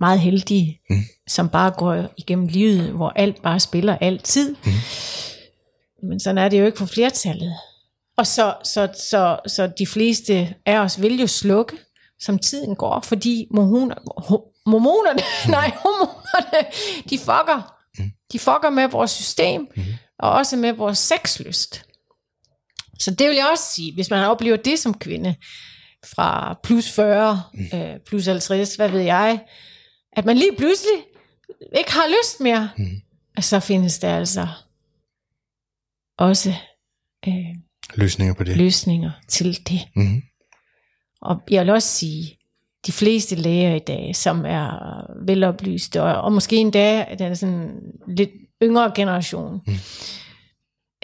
meget heldige, mm. som bare går igennem livet, hvor alt bare spiller altid. Mm. Men sådan er det jo ikke for flertallet. Og så, så, så, så de fleste af os vil jo slukke, som tiden går, fordi mormoner, mormonerne, *laughs* nej, hormonerne, de fucker. De fucker med vores system, og også med vores sexlyst. Så det vil jeg også sige, hvis man oplever det som kvinde, fra plus 40, øh, plus 50, hvad ved jeg, at man lige pludselig ikke har lyst mere, mm. så findes der altså også øh, Løsninger på det. løsninger til det. Mhm. Og jeg vil også sige, de fleste læger i dag, som er veloplyste, og, og måske endda den sådan lidt yngre generation, mm.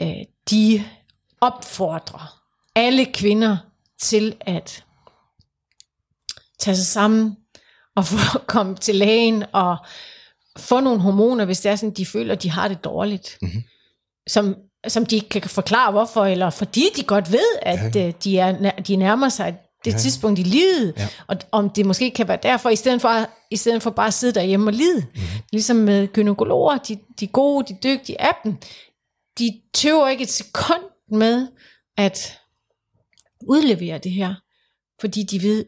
øh, de opfordrer alle kvinder til at tage sig sammen og få *laughs* komme til lægen og få nogle hormoner, hvis det er sådan, de føler, de har det dårligt. Mm-hmm. Som, som de ikke kan forklare hvorfor, eller fordi de godt ved, at ja. de, er, de nærmer sig det ja. tidspunkt i livet, ja. og om det måske kan være derfor, i stedet for, i stedet for bare at sidde derhjemme og lide. Mm-hmm. Ligesom med gynekologer, de, de gode, de dygtige af dem, de tøver ikke et sekund med at udlevere det her, fordi de ved...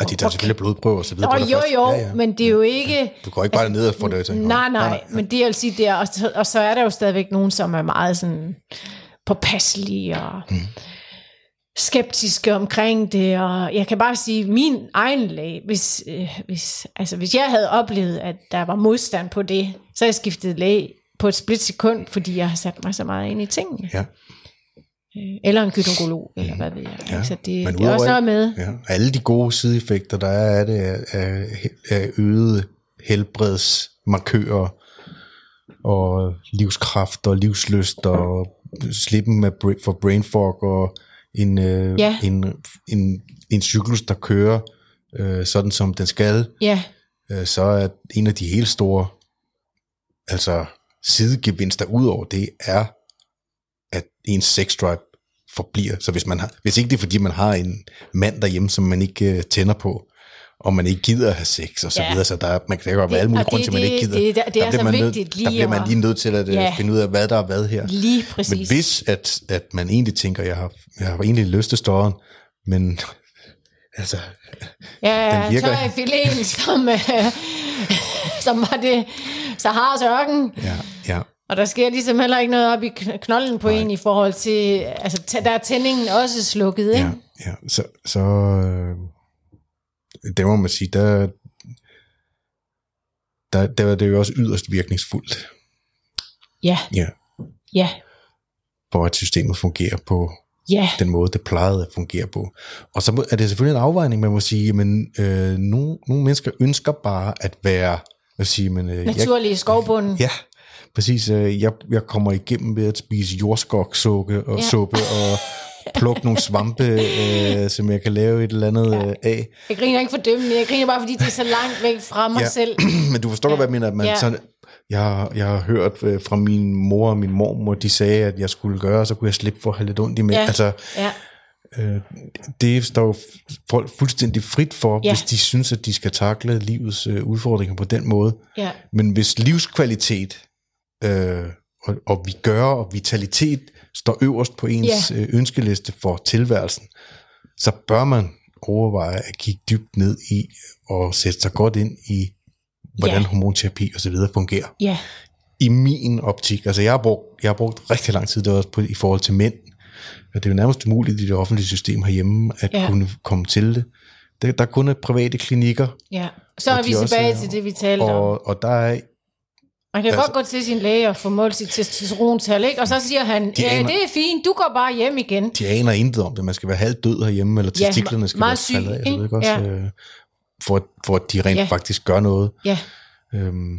Og de tager selvfølgelig blodprøver og så videre. Nå, jo, først. jo, ja, ja. men det er jo ikke... Du går ikke bare ned og får det. tænker, Nej, nej, men det jeg vil sige, det er, og, så, og så er der jo stadigvæk nogen, som er meget sådan påpasselige og mm. skeptiske omkring det, og jeg kan bare sige, min egen læge, hvis, øh, hvis, altså, hvis jeg havde oplevet, at der var modstand på det, så jeg skiftet læge på et splitsekund, fordi jeg har sat mig så meget ind i tingene. Ja. Øh, Eller en gynekolog, eller hvad ved jeg. Ja, så det, det er også noget med. Ja, alle de gode sideeffekter, der er af det, er, er, øget helbredsmarkører og livskraft og livsløst og slippen med for brain fog og en, øh, Ja. en, en, en cyklus, der kører øh, sådan som den skal, Ja, øh, så er en af de helt store altså sidegevinster ud over det er, ens sex drive forbliver. Så hvis man har, hvis ikke det er fordi, man har en mand derhjemme, som man ikke øh, tænder på, og man ikke gider at have sex og så Ja. videre, så der, er- man kan godt være alle mulige grunde til, at man det- ikke det- gider. det- det er Der så bliver man vigtigt Der lige bliver man lige nødt til at Ja. ja. finde ud af, hvad der er hvad her. lige præcis. Men hvis at, at man egentlig tænker, jeg har, jeg har egentlig lyst til støren, men *laughs* altså, Ja, Den virker- i filen, som, øh, *laughs* som var det Saharas ørken. ja, ja, Og der sker ligesom heller ikke noget op i kn- knolden på en i forhold til, altså der er tændingen også slukket, ikke? ja, ja. Så, så øh, det må man sige, der, der, der er det jo også yderst virkningsfuldt, Ja, ja, ja, for at systemet fungerer på ja, den måde, det plejede at fungere på. Og så er det selvfølgelig en afvejning, man må sige, men øh, nogle, nogle mennesker ønsker bare at være, hvad siger man, øh, jeg, naturlig i skovbunden. ja, præcis, øh, jeg, jeg kommer igennem ved at spise jordskoksuppe og Ja. ja. suppe og *laughs* plukke nogle svampe, øh, som jeg kan lave et eller andet øh, af. Jeg griner ikke for dømmende, jeg griner bare, fordi det er så langt væk fra mig Ja. selv. *clears throat* Men du forstår ja. hvad jeg mener, at man Ja. ja. sådan, jeg, har- jeg har hørt øh, fra min mor og min mormor, de sagde, at jeg skulle gøre, og så kunne jeg slippe for at have lidt ondt i maven. Ja. Altså, Ja, øh, det står folk fuldstændig frit for, Ja. ja. hvis de synes, at de skal takle livets øh, udfordringer på den måde. ja, Men hvis livskvalitet øh, og, og vi gør og vitalitet står øverst på ens Ja. øh, ønskeliste for tilværelsen, så bør man overveje at kigge dybt ned i og sætte sig godt ind i, hvordan Ja. hormonterapi og så videre fungerer. ja, I min optik, altså jeg har brugt, jeg har brugt rigtig lang tid der også på, i forhold til mænd, og det er jo nærmest umuligt i det offentlige system herhjemme at ja. kunne komme til det. Der, der er kun private klinikker, ja. Så er vi også tilbage er- til det, vi talte om. og, og der er Man kan Altså- godt gå til sin læge og få målt sit testosterontal, ikke? Og så siger han, De aner- det er fint, du går bare hjem igen. de aner intet om det. Man skal være halvt død herhjemme, eller Ja, testiklerne skal være syg, af. Så ikke? jeg også, Ja. øh, for, for at de rent Ja. faktisk gør noget. Ja, Øhm,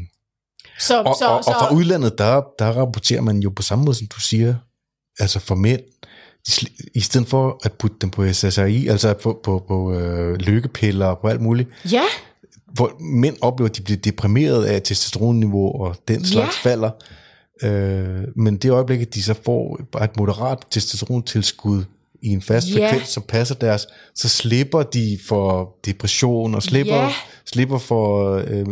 så, og, så, og, og fra udlandet, der, der rapporterer man jo på samme måde, som du siger, altså for mænd, i stedet for at putte dem på SSRI, altså på, på, på øh, lykkepiller og på alt muligt, Ja, hvor mænd oplever, at de bliver deprimeret af testosteronniveau og den slags Ja. falder. Øh, men det øjeblik, at de så får bare et moderat testosterontilskud i en fast Ja. frekvens, som passer deres, så slipper de for depression og slipper, Ja. slipper for øh,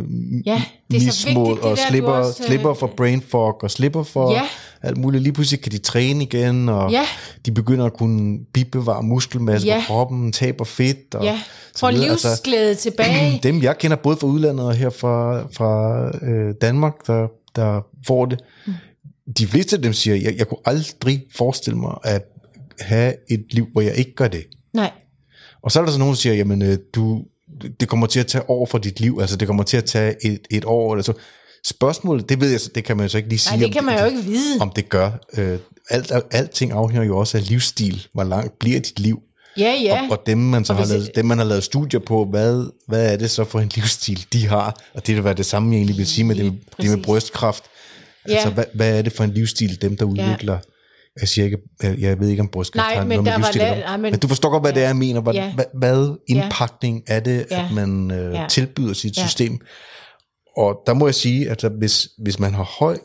Ja, det er så mismod vigtigt, det og der, slipper, også, øh, slipper for brain fog og slipper for Ja. alt muligt. Lige pludselig kan de træne igen, og Ja. de begynder at kunne bibevare muskelmasse Ja. på kroppen, taber fedt og så Får. Altså, livsglæde tilbage. *clears throat* dem jeg kender både fra udlandet og her fra, fra øh, Danmark, der, der får det, de fleste af dem siger, jeg, jeg kunne aldrig forestille mig at have et liv, hvor jeg ikke gør det. Nej, Og så er der så nogen, der siger, jamen øh, du, det kommer til at tage år for dit liv, altså det kommer til at tage et, et år eller så. Spørgsmålet, det ved jeg så, det kan man jo så ikke lige sige, Nej det kan man jo ikke vide. om det gør. Øh, alt, alting afhænger jo også af livsstil. Hvor langt bliver dit liv? Ja, ja. Og, og dem, man så Og har lavet, dem, man har lavet studier på, hvad, hvad er det så for en *laughs* livsstil, de har? Og det vil være det samme, jeg egentlig vil sige med det, det med brystkræft. Ja. Altså, hvad, hvad er det for en livsstil, dem der udvikler? Jeg siger ikke, jeg, jeg ved ikke om brystkræft Nej, har noget med der var livsstil at gøre. men, men- du forstår godt, hvad det er, jeg mener. Hvad, Ja. hvad, hvad indpakning er det, Ja. at man øh, Ja. tilbyder sit Ja. system? Og der må jeg sige, at hvis, hvis man har høj,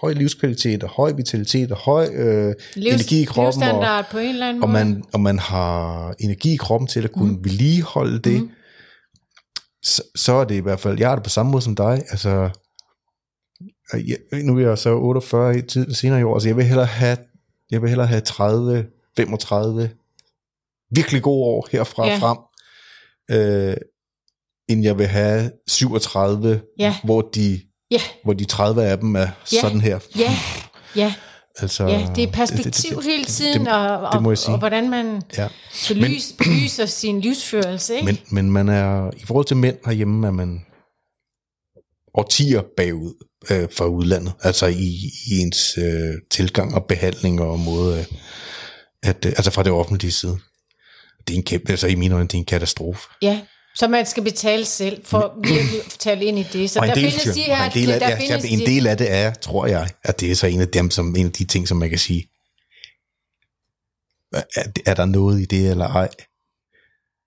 høj livskvalitet, og høj vitalitet, og høj øh, Livs, energi i kroppen, og, på en eller anden og måde. man, og man har energi i kroppen til at kunne mm. vedligeholde det, mm. så, så er det i hvert fald, jeg er det på samme måde som dig, altså, øh, jeg, nu er jeg så 48 i tid, senere i år, altså jeg vil hellere have, jeg vil hellere have 30, 35, virkelig gode år herfra Ja. frem, øh, end jeg vil have 37, Ja. hvor, de, Ja, hvor de 30 af dem er Ja. sådan her. ja, ja. Altså, Ja, det er perspektiv det, det, hele tiden, det, og, og, det må jeg sige. og hvordan man Ja. belys, belyser sin livsførelse. *clears throat* Ikke? Men, men man er, i forhold til mænd herhjemme, er man årtier bagud øh, fra udlandet. Altså i, i ens øh, tilgang og behandling og måde, øh, at, øh, altså fra det offentlige side. Det er en kæmpe, altså i mine øjne, det er en katastrofe. Ja, så man skal betale selv for virkelig at tale ind i det. Så Og der del, findes de her... en del af, der ja, findes en de- del af det er, tror jeg, at det er så en af dem, som en af de ting, som man kan sige, er, er der noget i det eller ej?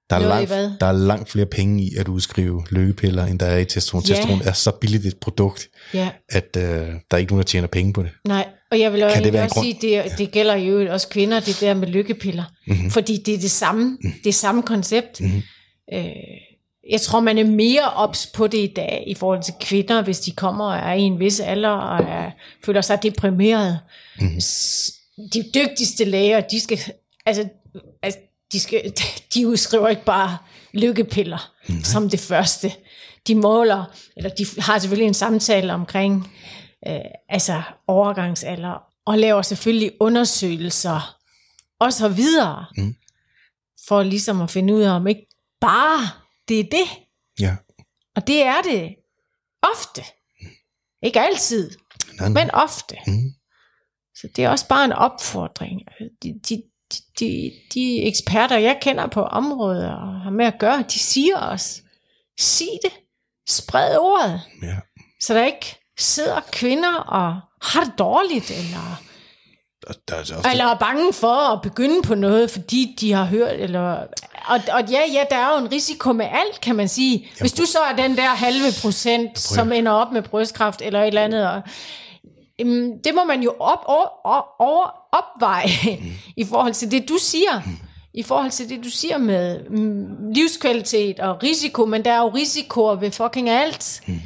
Der er, Noget langt, hvad? der er langt flere penge i at udskrive lykkepiller, end der er i testosteron. Ja. Testosteron er så billigt et produkt, Ja, at øh, der er ikke nogen, der tjener penge på det. nej. Og jeg vil også, det også sige, det, det gælder jo også kvinder, det der med lykkepiller. Mhm. Mm-hmm. Fordi det er det samme, det er samme koncept. Mhm. Øh, jeg tror, man er mere ops på det i dag i forhold til kvinder, hvis de kommer og er i en vis alder og er, føler sig deprimeret. Mhm. Mm. De dygtigste læger, de skal, altså de, skal, *laughs* de udskriver ikke bare lykkepiller mm. som det første. De måler, eller de har selvfølgelig en samtale omkring øh, altså overgangsalder, og laver selvfølgelig undersøgelser, og så videre, Mm. for ligesom at finde ud af, om ikke bare det er det. Ja. Og det er det ofte. Ikke altid, Nej, nej. men ofte. Mm. Så det er også bare en opfordring. De, de, de, de, eksperter, jeg kender på området og har med at gøre, de siger os, sig det, spred ordet, Ja. så der ikke sidder kvinder og har det dårligt, eller, Der, der er altså også, eller er bange for at begynde på noget, fordi de har hørt, eller, og, og ja, ja, der er jo en risiko med alt, kan man sige. Hvis du så er den der halve procent, som ender op med brystkræft eller et eller andet, og, Jamen, det må man jo op, over, over, opveje mm. *laughs* i forhold til det, du siger. Mm. I forhold til det, du siger med mm, livskvalitet og risiko, men der er jo risikoer ved fucking alt. Mm.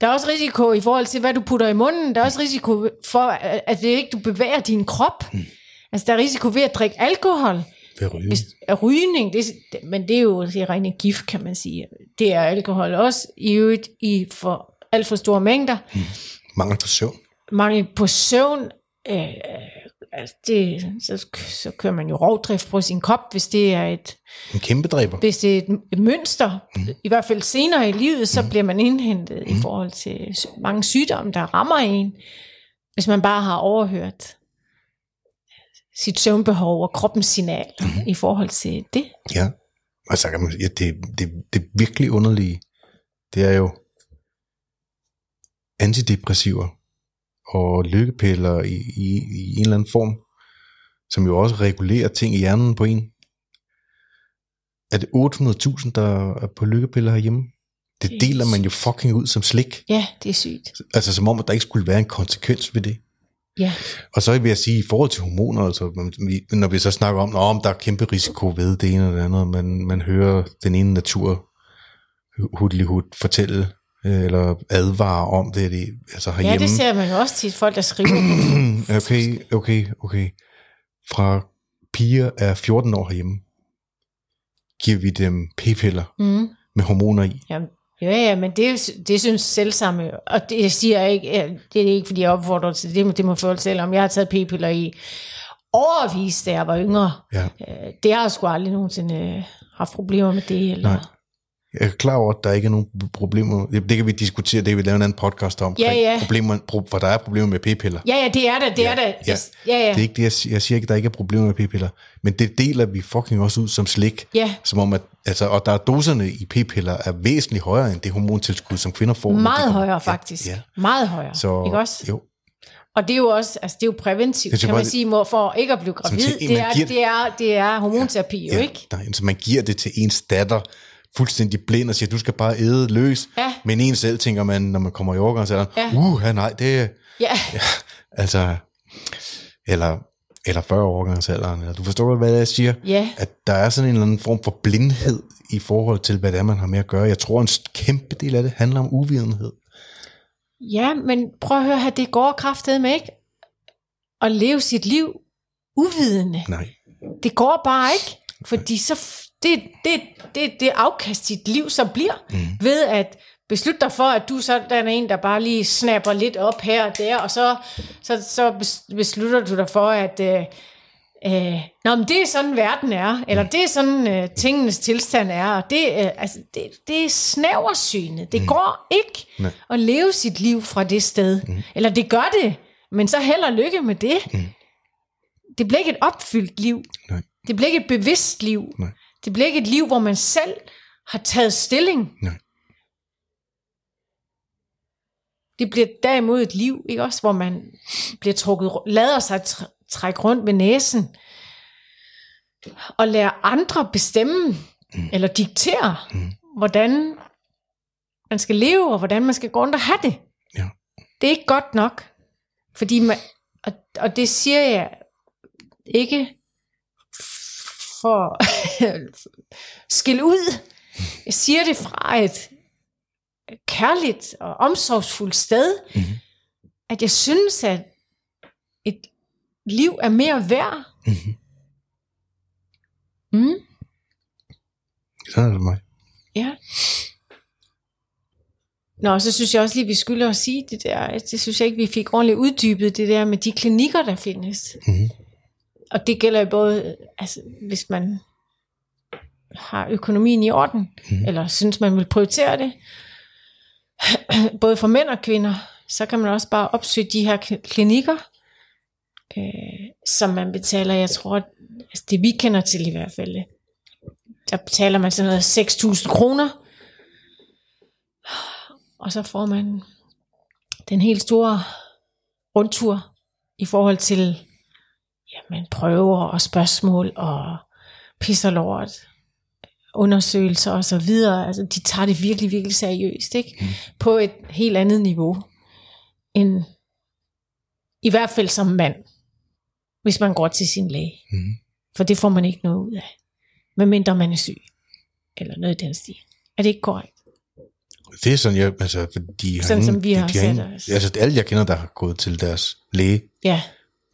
Der er også risiko i forhold til, hvad du putter i munden. Der er også risiko for, at det ikke du bevæger din krop. Mm. Altså, der er risiko ved at drikke alkohol. ved ryge. Hvis, er rygning, det, men det er jo det er rene gift, kan man sige. Det er alkohol også, i øvrigt i for alt for store mængder Mangel på søvn. Mangel på søvn, øh, altså det, så, så kører man jo rovdrift på sin krop, hvis det er et, En kæmpe dræber. hvis det er et, et mønster. Mm. I hvert fald senere i livet, så bliver man indhentet mm. i forhold til mange sygdomme, der rammer en, hvis man bare har overhørt sit søvnbehov og kroppens signal mm. i forhold til det. Ja. Og så kan man ja, det, det, det virkelig underlige, det er jo antidepressiver og lykkepiller i, i, i en eller anden form, som jo også regulerer ting i hjernen på en. Er det 800.000, der er på lykkepiller herhjemme? Det er deler man jo fucking ud som slik. Ja, det er sygt. Altså som om, at der ikke skulle være en konsekvens ved det. Ja, Og så vil jeg sige, i forhold til hormoner, altså, når vi så snakker om, om der er kæmpe risiko ved det ene eller det andet, man, man hører den ene natur hudlig fortælle, øh, eller advare om det, det altså ja herhjemme. det ser man jo også til folk, der skriver. *clears throat* okay, okay, okay. Fra piger er 14 år herhjemme, giver vi dem p-piller mm. med hormoner i. Jamen, ja, ja, men det, det synes selvsamme, jo. og det siger jeg ikke, ja, det er ikke, fordi jeg opfordrer til det, det må folk selv om. Jeg har taget p-piller i overvis, da jeg var yngre. Ja. Øh, Det har jeg sgu aldrig nogensinde øh, haft problemer med det. Eller... Nej. Jeg er klar over, at der ikke er nogen problemer. Det det kan vi diskutere, det kan vi lave en anden podcast om. Ja, ja. Problemer, pro- for der er problemer med p-piller. Ja, ja, det er det, det Ja, er det. ja. Ja, ja. Det er ikke det, jeg siger. Jeg siger ikke, at der ikke er problemer med p-piller. Men det deler vi fucking også ud som slik. Ja. Som om, at, altså, og der er doserne i p-piller er væsentligt højere end det hormontilskud, som kvinder får. de Meget kommer- højere faktisk. Ja, ja. Meget højere. Så, ikke også? Jo, Og det er jo også, altså det er jo præventivt, kan man sige, for ikke at blive gravid. til Det er, giver- det er, det er hormonterapi jo, ikke? Nej, så man giver det til ens datter fuldstændig blind og siger, du skal bare æde løs. Ja. Men en selv tænker man, når man kommer i overgangsalderen, Ja. uh, nej, det er... Ja, Altså, eller, eller 40 overgangsalderen. Eller, du forstår hvad jeg siger? ja. At der er sådan en eller anden form for blindhed i forhold til, hvad det er, man har med at gøre. Jeg tror, en kæmpe del af det handler om uvidenhed. Ja, men prøv at høre her, det går kraftet med ikke at leve sit liv uvidende. Nej. Det går bare ikke, fordi så det, det, det, det afkast dit liv så bliver, mm. ved at beslutte dig for, at du sådan er en, der bare lige snapper lidt op her og der, og så, så, så bes- beslutter du dig for, at øh, øh, Nå, men det er sådan, verden er, eller det er sådan, øh, tingenes tilstand er, og det, øh, altså, det, det er snæversynet. Det mm. går ikke Nej. at leve sit liv fra det sted. Mm. Eller det gør det, men så held og lykke med det. Mm. Det bliver ikke et opfyldt liv. Nej. Det bliver ikke et bevidst liv. Nej. Det bliver ikke et liv, hvor man selv har taget stilling. Nej. Det bliver derimod et liv, ikke også, hvor man bliver trukket, lader sig tr- trække rundt med næsen, og lader andre bestemme, mm. eller diktere, mm. hvordan man skal leve, og hvordan man skal gå rundt og have det. Ja. Det er ikke godt nok. Fordi man, og, og det siger jeg ikke for skille ud. Jeg siger det fra et kærligt og omsorgsfuldt sted, Mhm. at jeg synes, at et liv er mere værd. Mhm. Mm, Sådan er det mig. ja. Nå, så synes jeg også lige, vi skylder at sige det der. Det synes jeg ikke, vi fik ordentligt uddybet, det der med de klinikker, der findes. Mhm. Og det gælder jo både, altså, hvis man har økonomien i orden, mm. eller synes, man vil prioritere det, *clears throat* både for mænd og kvinder, så kan man også bare opsøge de her kl- klinikker, øh, som man betaler, jeg tror, altså det vi kender til i hvert fald, der betaler man sådan noget 6.000 kroner, og så får man den helt store rundtur i forhold til jamen, prøver og spørgsmål og pisser lort, undersøgelser og så videre. Altså, de tager det virkelig, virkelig seriøst, ikke? Mm. På et helt andet niveau end i hvert fald som mand, hvis man går til sin læge. Mhm. For det får man ikke noget ud af, medmindre man er syg, eller noget i den stil. Er det ikke korrekt? Det er sådan, jeg, altså, de har Sådan ingen, som vi har de sat ingen, os. Altså, alle jeg kender, der har gået til deres læge, Ja,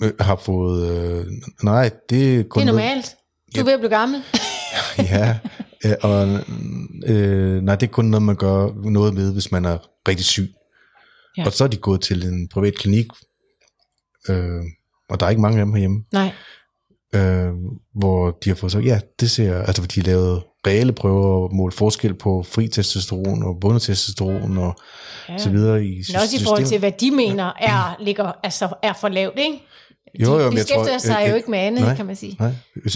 øh, har fået, øh, nej, det er kun det er normalt. Du er ved at blive gammel. *laughs* Ja, øh, og øh, nej, det er kun noget, man gør noget med, hvis man er rigtig syg. Ja. Og så er de gået til en privat klinik, øh, og der er ikke mange af dem herhjemme, Nej, øh, hvor de har fået sagt, ja, det ser, altså hvor de har lavet reelle prøver og målt forskel på fri testosteron og bundet testosteron og ja. så videre i Men også i forhold til, systemet. hvad de mener er, ligger, altså, er for lavt, ikke? De Jo, jo, men jeg tror- beskæftiger sig øh, jo øh, ikke med andet, nej. kan man sige. Nej,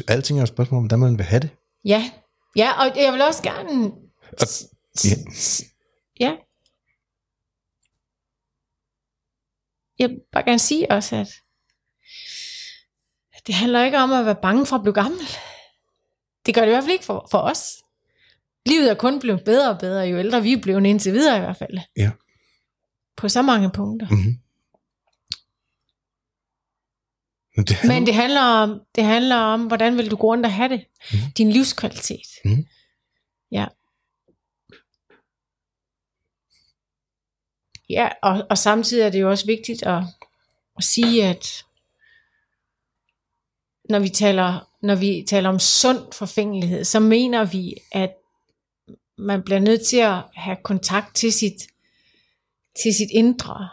alting er et spørgsmål om, hvordan man vil have det. Ja, ja og jeg vil også gerne... s- ja. Ja. Jeg vil bare gerne sige også, at det handler ikke om at være bange for at blive gammel. Det gør det i hvert fald ikke for, for os. Livet er kun blevet bedre og bedre, jo ældre vi er blevet indtil videre i hvert fald. Ja. På så mange punkter. Mm-hmm. Men det handler, Men det handler om, det handler om, hvordan vil du gå rundt og have det? Mhm. Din livskvalitet. Mhm. Ja. Ja, og, og samtidig er det jo også vigtigt at, at sige, at når vi taler, når vi taler om sund forfængelighed, så mener vi, at man bliver nødt til at have kontakt til sit, til sit indre,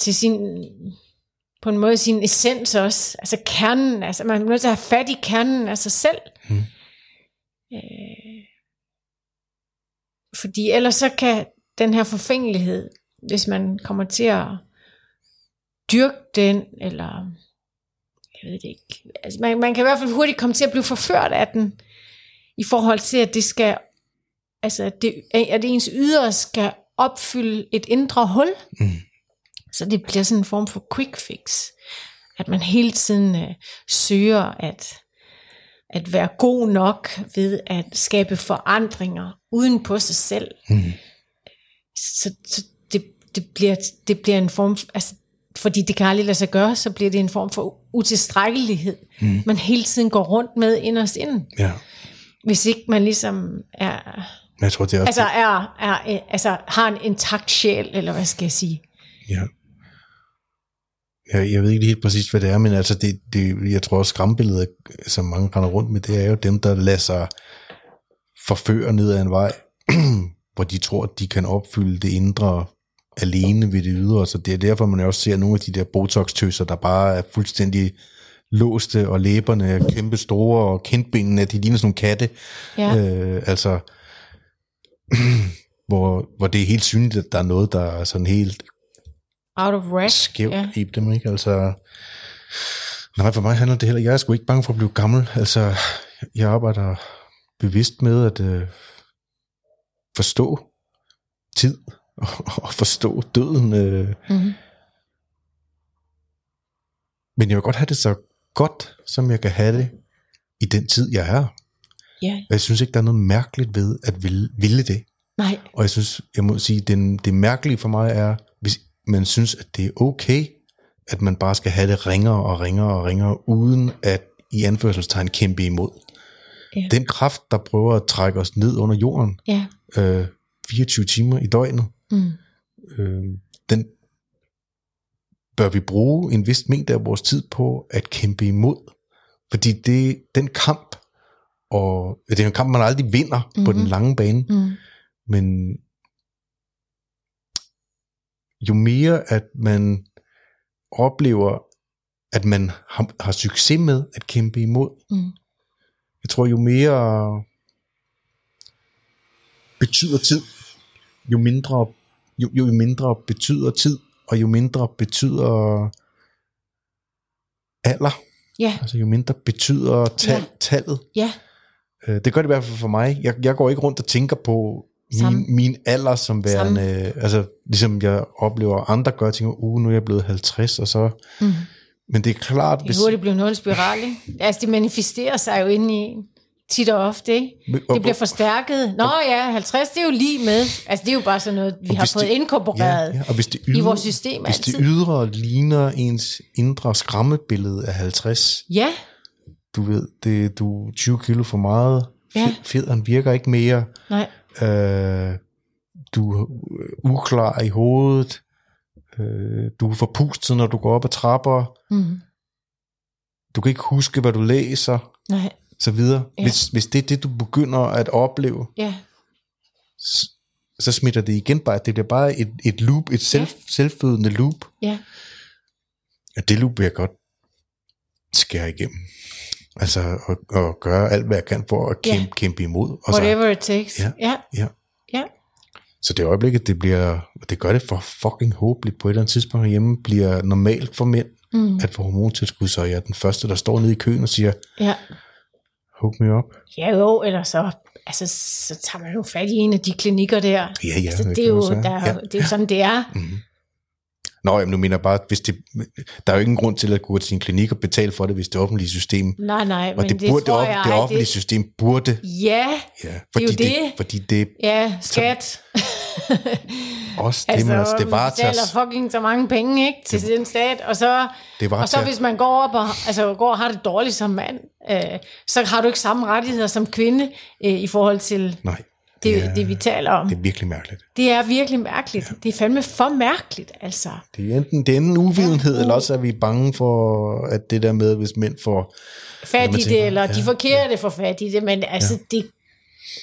til sin, på en måde sin essens også, altså kernen, altså man er nødt til at have fat i kernen af sig selv. Mm. Øh, fordi ellers så kan den her forfængelighed, hvis man kommer til at dyrke den, eller jeg ved det ikke, altså man, man kan i hvert fald hurtigt komme til at blive forført af den, i forhold til, at det skal, altså at, det, at ens ydre skal opfylde et indre hul. Mm. Så det bliver sådan en form for quick fix. At man hele tiden øh, søger at, at være god nok ved at skabe forandringer uden på sig selv. Mm. Så, så det, det, bliver, det bliver en form, altså, fordi det kan aldrig lade sig gøre, så bliver det en form for utilstrækkelighed, Mm. man hele tiden går rundt med inderst inden. Ja. Hvis ikke man ligesom er, jeg tror, det er altså, er, er, altså har en intakt sjæl, eller hvad skal jeg sige. Ja. Jeg, jeg ved ikke helt præcis, hvad det er, men altså det, det, jeg tror også skræmmebilledet, som mange render rundt med, det er jo dem, der lader sig forføre ned ad en vej, *clears throat* hvor de tror, at de kan opfylde det indre alene ved det ydre. Så det er derfor, man også ser nogle af de der botox-tøser, der bare er fuldstændig låste, og læberne er kæmpe store, og kindbenene, de ligner sådan nogle katte. Ja. Øh, altså, *clears throat* hvor, hvor det er helt synligt, at der er noget, der er sådan helt Out of whack. skævt Ja. i dem, ikke? Altså, nej, for mig handler det heller, jeg er sgu ikke bange for at blive gammel. Altså, jeg arbejder bevidst med at øh, forstå tid, og, og forstå døden. Øh. Mm-hmm. Men jeg vil godt have det så godt, som jeg kan have det i den tid, jeg er. Og jeg synes ikke, der er noget mærkeligt ved at ville, ville det. nej. Og jeg synes, jeg må sige, den, det mærkelige for mig er, man synes, at det er okay, at man bare skal have det ringere og ringere og ringere, uden at i anførselstegn kæmpe imod. Ja. Den kraft, der prøver at trække os ned under jorden, Ja. øh, 24 timer i døgnet, Mm. øh, den bør vi bruge en vis mængde af vores tid på at kæmpe imod. Fordi det, den kamp, og det er en kamp, man aldrig vinder mm-hmm. på den Mhm. lange bane, Mm. men jo mere at man oplever, at man har, har succes med at kæmpe imod, Mm. jeg tror jo mere betyder tid, jo mindre, jo, jo mindre betyder tid, og jo mindre betyder alder, Ja, altså jo mindre betyder tal, Ja. tallet. ja, Øh, Det gør det i hvert fald for mig. Jeg, jeg går ikke rundt og tænker på Samme. min, min alder som værende, altså ligesom jeg oplever andre gør, tænker, uh, nu er jeg blevet 50, og så, mm. men det er klart, det hvis, er hurtigt en ond spiral, ikke? *laughs* Altså, det manifesterer sig jo inde i en, tit og ofte, ikke? og, Det bliver forstærket. Nå ja, 50, det er jo lige med. Altså, det er jo bare sådan noget, vi Og har fået det- inkorporeret ja, ja, og hvis det i ydre, vores system hvis altid. det ydre ligner ens indre skræmmebillede af 50, Ja, du ved, det, du er 20 kilo for meget, ja. federen virker ikke mere, nej, øh, du er uklar i hovedet, øh, du er forpustet, når du går op ad trapper, mm. du kan ikke huske, hvad du læser, nej, så videre. Ja. Hvis, hvis det er det, du begynder at opleve, ja, s- så smitter det igen bare. Det bliver bare et, et loop, et selv, ja. selvfødende loop. ja, Ja, det loop vil jeg godt skære igennem. Altså, og, og gøre alt, hvad jeg kan for at kæmpe, kæmpe imod. Og så, whatever it takes. Ja. ja, ja. ja. Så det øjeblik, det bliver, det gør det for fucking håbligt på et eller andet tidspunkt hjemme, bliver normalt for mænd Mm. at få hormontilskud, så jeg er den første, der står nede i køen og siger, ja. hook me up. Ja jo, eller så, altså, så tager man jo fat i en af de klinikker der. Ja, ja. altså, det, kan er jo, der, er, ja. det er jo sådan, det er. Mm-hmm. Nå, jamen, nu mener jeg bare, hvis det, der er jo ingen grund til at gå til sin klinik og betale for det, hvis det offentlige system... Nej, nej, og men det, det, burde, tror det, jeg, det offentlige det, system burde... Ja, Ja, det er fordi jo det. Fordi det ja, skat. også *laughs* det, man, altså, det var betaler fucking så mange penge, ikke, til den stat, og så, Det var og så til- hvis man går op og, altså, går og har det dårligt som mand, øh, så har du ikke samme rettigheder som kvinde øh, i forhold til Nej, det, er- det, vi taler om. det er virkelig mærkeligt. Det er virkelig mærkeligt. Det er fandme for mærkeligt, altså. Det er enten, det er enten uvidenhed, ja, eller også er vi bange for, at det der med, hvis mænd får... Fat i det, eller ja, de forkerte får fat i det, men altså, det,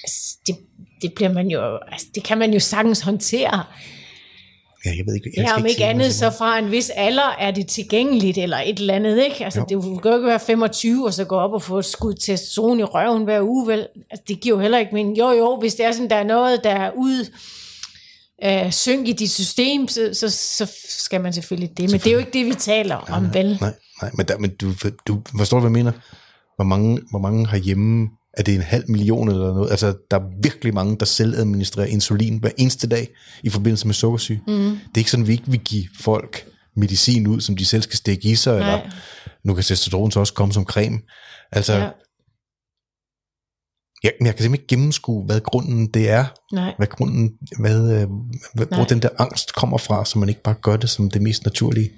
altså, det, det bliver man jo, altså, det kan man jo sagtens håndtere. Ja, jeg ved ikke, jeg Ja, om ikke sige andet, så fra en vis alder er det tilgængeligt, eller et eller andet, ikke? Altså, det kan jo ikke være 25, og så gå op og få et skud testosteron i røven hver uge, vel? Altså, det giver jo heller ikke mening. Jo, jo, hvis det er sådan, der er noget, der er ude øh, synk i dit system, så, så, så skal man selvfølgelig det. Men det er jo ikke det, vi taler om, vel? Nej, nej men, der, men du, du forstår, hvad jeg mener? Hvor mange, hvor mange har hjemme, er det en halv million eller noget? Altså, der er virkelig mange, der selv administrerer insulin hver eneste dag i forbindelse med sukkersyge. Mm. Det er ikke sådan, vi ikke vil give folk medicin ud, som de selv skal stikke i sig, Nej. eller nu kan testosteron så også komme som creme. Altså, Ja, ja. jeg, men jeg kan simpelthen ikke gennemskue, hvad grunden det er, nej. hvad grunden, hvad, øh, hvad, hvor Nej. den der angst kommer fra, så man ikke bare gør det som det mest naturlige.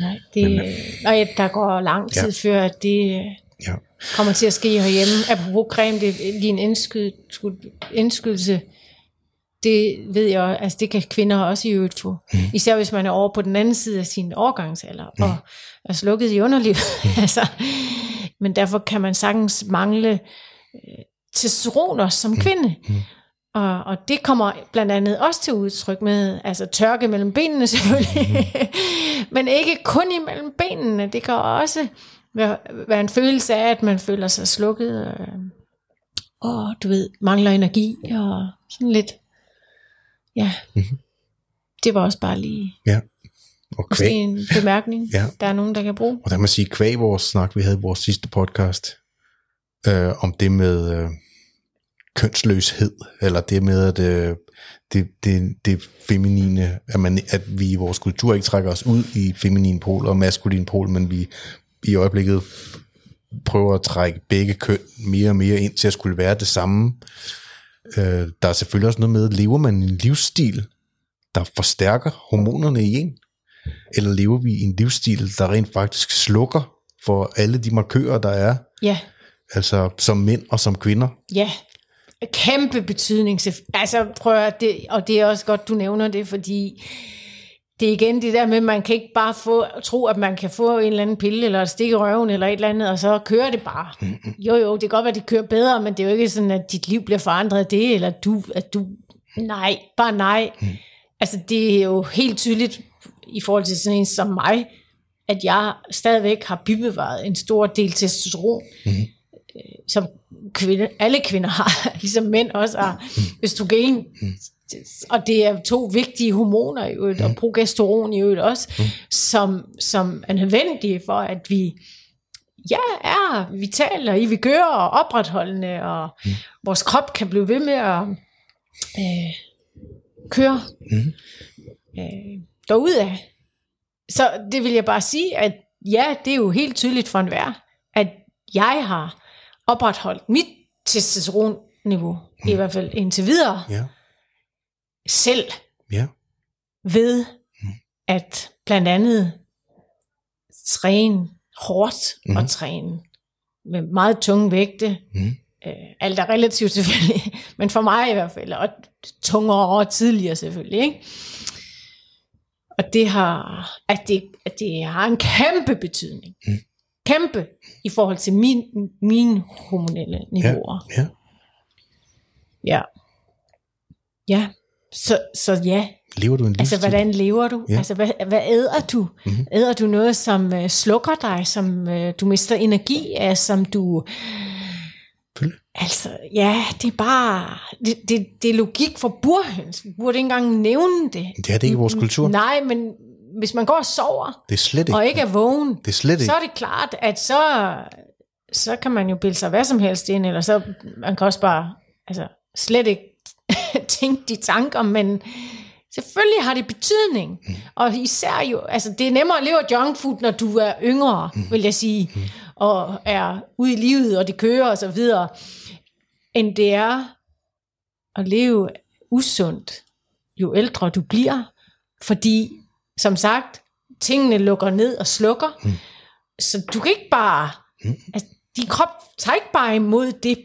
Nej, det, Men, nej, der går lang tid ja. før, at det øh, Ja. kommer til at ske herhjemme. Apropos creme, det er lige en indskyd, indskydelse. Det ved jeg, også, altså det kan kvinder også i øvrigt få. Mm. Især hvis man er over på den anden side af sin årgangsalder, mm. og er slukket i underlivet. *laughs* altså, men derfor kan man sagtens mangle øh, testosteroner som kvinde. Mm. Og, og det kommer blandt andet også til udtryk med, altså tørke mellem benene selvfølgelig, *laughs* men ikke kun imellem benene. Det kan også være, en følelse af, at man føler sig slukket, øh, og du ved, mangler energi, og sådan lidt, ja. Mm-hmm. Det var også bare lige Ja. Og måske kvæg, en bemærkning, Ja. der er nogen, der kan bruge. og der må sige, kvæg vores snak, vi havde i vores sidste podcast, øh, om det med øh, kønsløshed, eller det med, at øh, det, det, det feminine, at, man, at vi i vores kultur ikke trækker os ud i feminin pol og maskulin pol, men vi i øjeblikket prøver at trække begge køn mere og mere ind til at skulle være det samme. Øh, der er selvfølgelig også noget med, lever man en livsstil, der forstærker hormonerne i en? Eller lever vi i en livsstil, der rent faktisk slukker for alle de markører, der er, Ja, altså som mænd og som kvinder? Ja, kæmpe betydning. Altså prøv at det, og det er også godt, du nævner det, fordi det er igen det der med, at man kan ikke bare få, tro, at man kan få en eller anden pille, eller et stik i røven, eller et eller andet, og så kører det bare. Jo, jo, det kan godt være, at det kører bedre, men det er jo ikke sådan, at dit liv bliver forandret af det, eller du, at du, nej, bare nej. Altså det er jo helt tydeligt, i forhold til sådan en som mig, at jeg stadigvæk har bibevaret en stor del testosteron, som kvinde, alle kvinder har, *laughs* ligesom mænd også har, østrogen. Og det er to vigtige hormoner i øvrigt, og progesteron i øvrigt også, som, som er nødvendige for, at vi ja, er vitale, og i vi gør og opretholdende, og vores krop kan blive ved med at øh, køre Mhm. øh, derudad. Så det vil jeg bare sige, at ja, det er jo helt tydeligt for enhver, at jeg har opretholdt mit testosteronniveau, mm. i hvert fald indtil videre, Ja, selv ja, ved at blandt andet træne hårdt mm. og træne med meget tunge vægte. Mm. Øh, alt er relativt selvfølgelig, *laughs* men for mig i hvert fald, og tungere og tidligere selvfølgelig. Ikke? Og det har, at det, at det har en kæmpe betydning. Mm. Kæmpe i forhold til min, mine hormonelle ja, niveauer. ja. Ja. Ja. Så, så ja, Lever du en livsstil? Altså, hvordan lever du? Ja. Altså, hvad, hvad æder du? Mhm. Mm-hmm. Æder du noget, som uh, slukker dig, som uh, du mister energi af, som du... Altså, ja, det er bare... Det, det, det er logik for burhøns. Vi burde ikke engang nævne det. Det er det ikke i vores kultur. Nej, men hvis man går og sover, Det er slet ikke. og ikke er vågen, Det er slet ikke. så er det klart, at så, så kan man jo bilde sig hvad som helst ind, eller så man kan også bare altså, slet ikke tænke de tanker, men Selvfølgelig har det betydning. Mm. Og især jo, altså det er nemmere at leve af junk food, når du er yngre, mm. vil jeg sige, mm. og er ude i livet, og det kører og så videre, end det er at leve usundt, jo ældre du bliver. Fordi, som sagt, tingene lukker ned og slukker. Mm. Så du kan ikke bare... Mm. Altså, din krop tager ikke bare imod det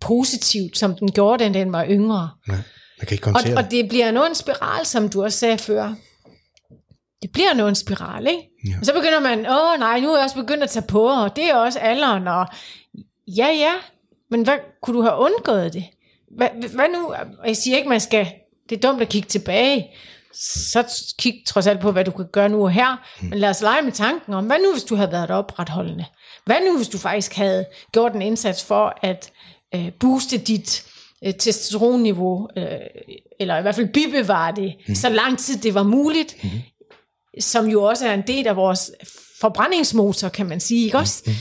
positivt, som den gjorde, da den var yngre. Nej, man kan ikke og, og det bliver noget en spiral, som du også sagde før. Det bliver noget en spiral, ikke? Ja. Og så begynder man, åh nej, nu er jeg også begyndt at tage på, og det er også alderen, og ja, ja, men hvad, kunne du have undgået det? Hvad, hvad nu? Jeg siger ikke, man skal, det er dumt at kigge tilbage, så kig trods alt på, hvad du kan gøre nu og her, mm. men lad os lege med tanken om, hvad nu hvis du havde været opretholdende? Hvad nu hvis du faktisk havde gjort en indsats for at øh, booste dit øh, testosteronniveau, øh, eller i hvert fald bibevare det, mm. så lang tid det var muligt, mm. som jo også er en del af vores forbrændingsmotor, kan man sige, ikke også? Mm.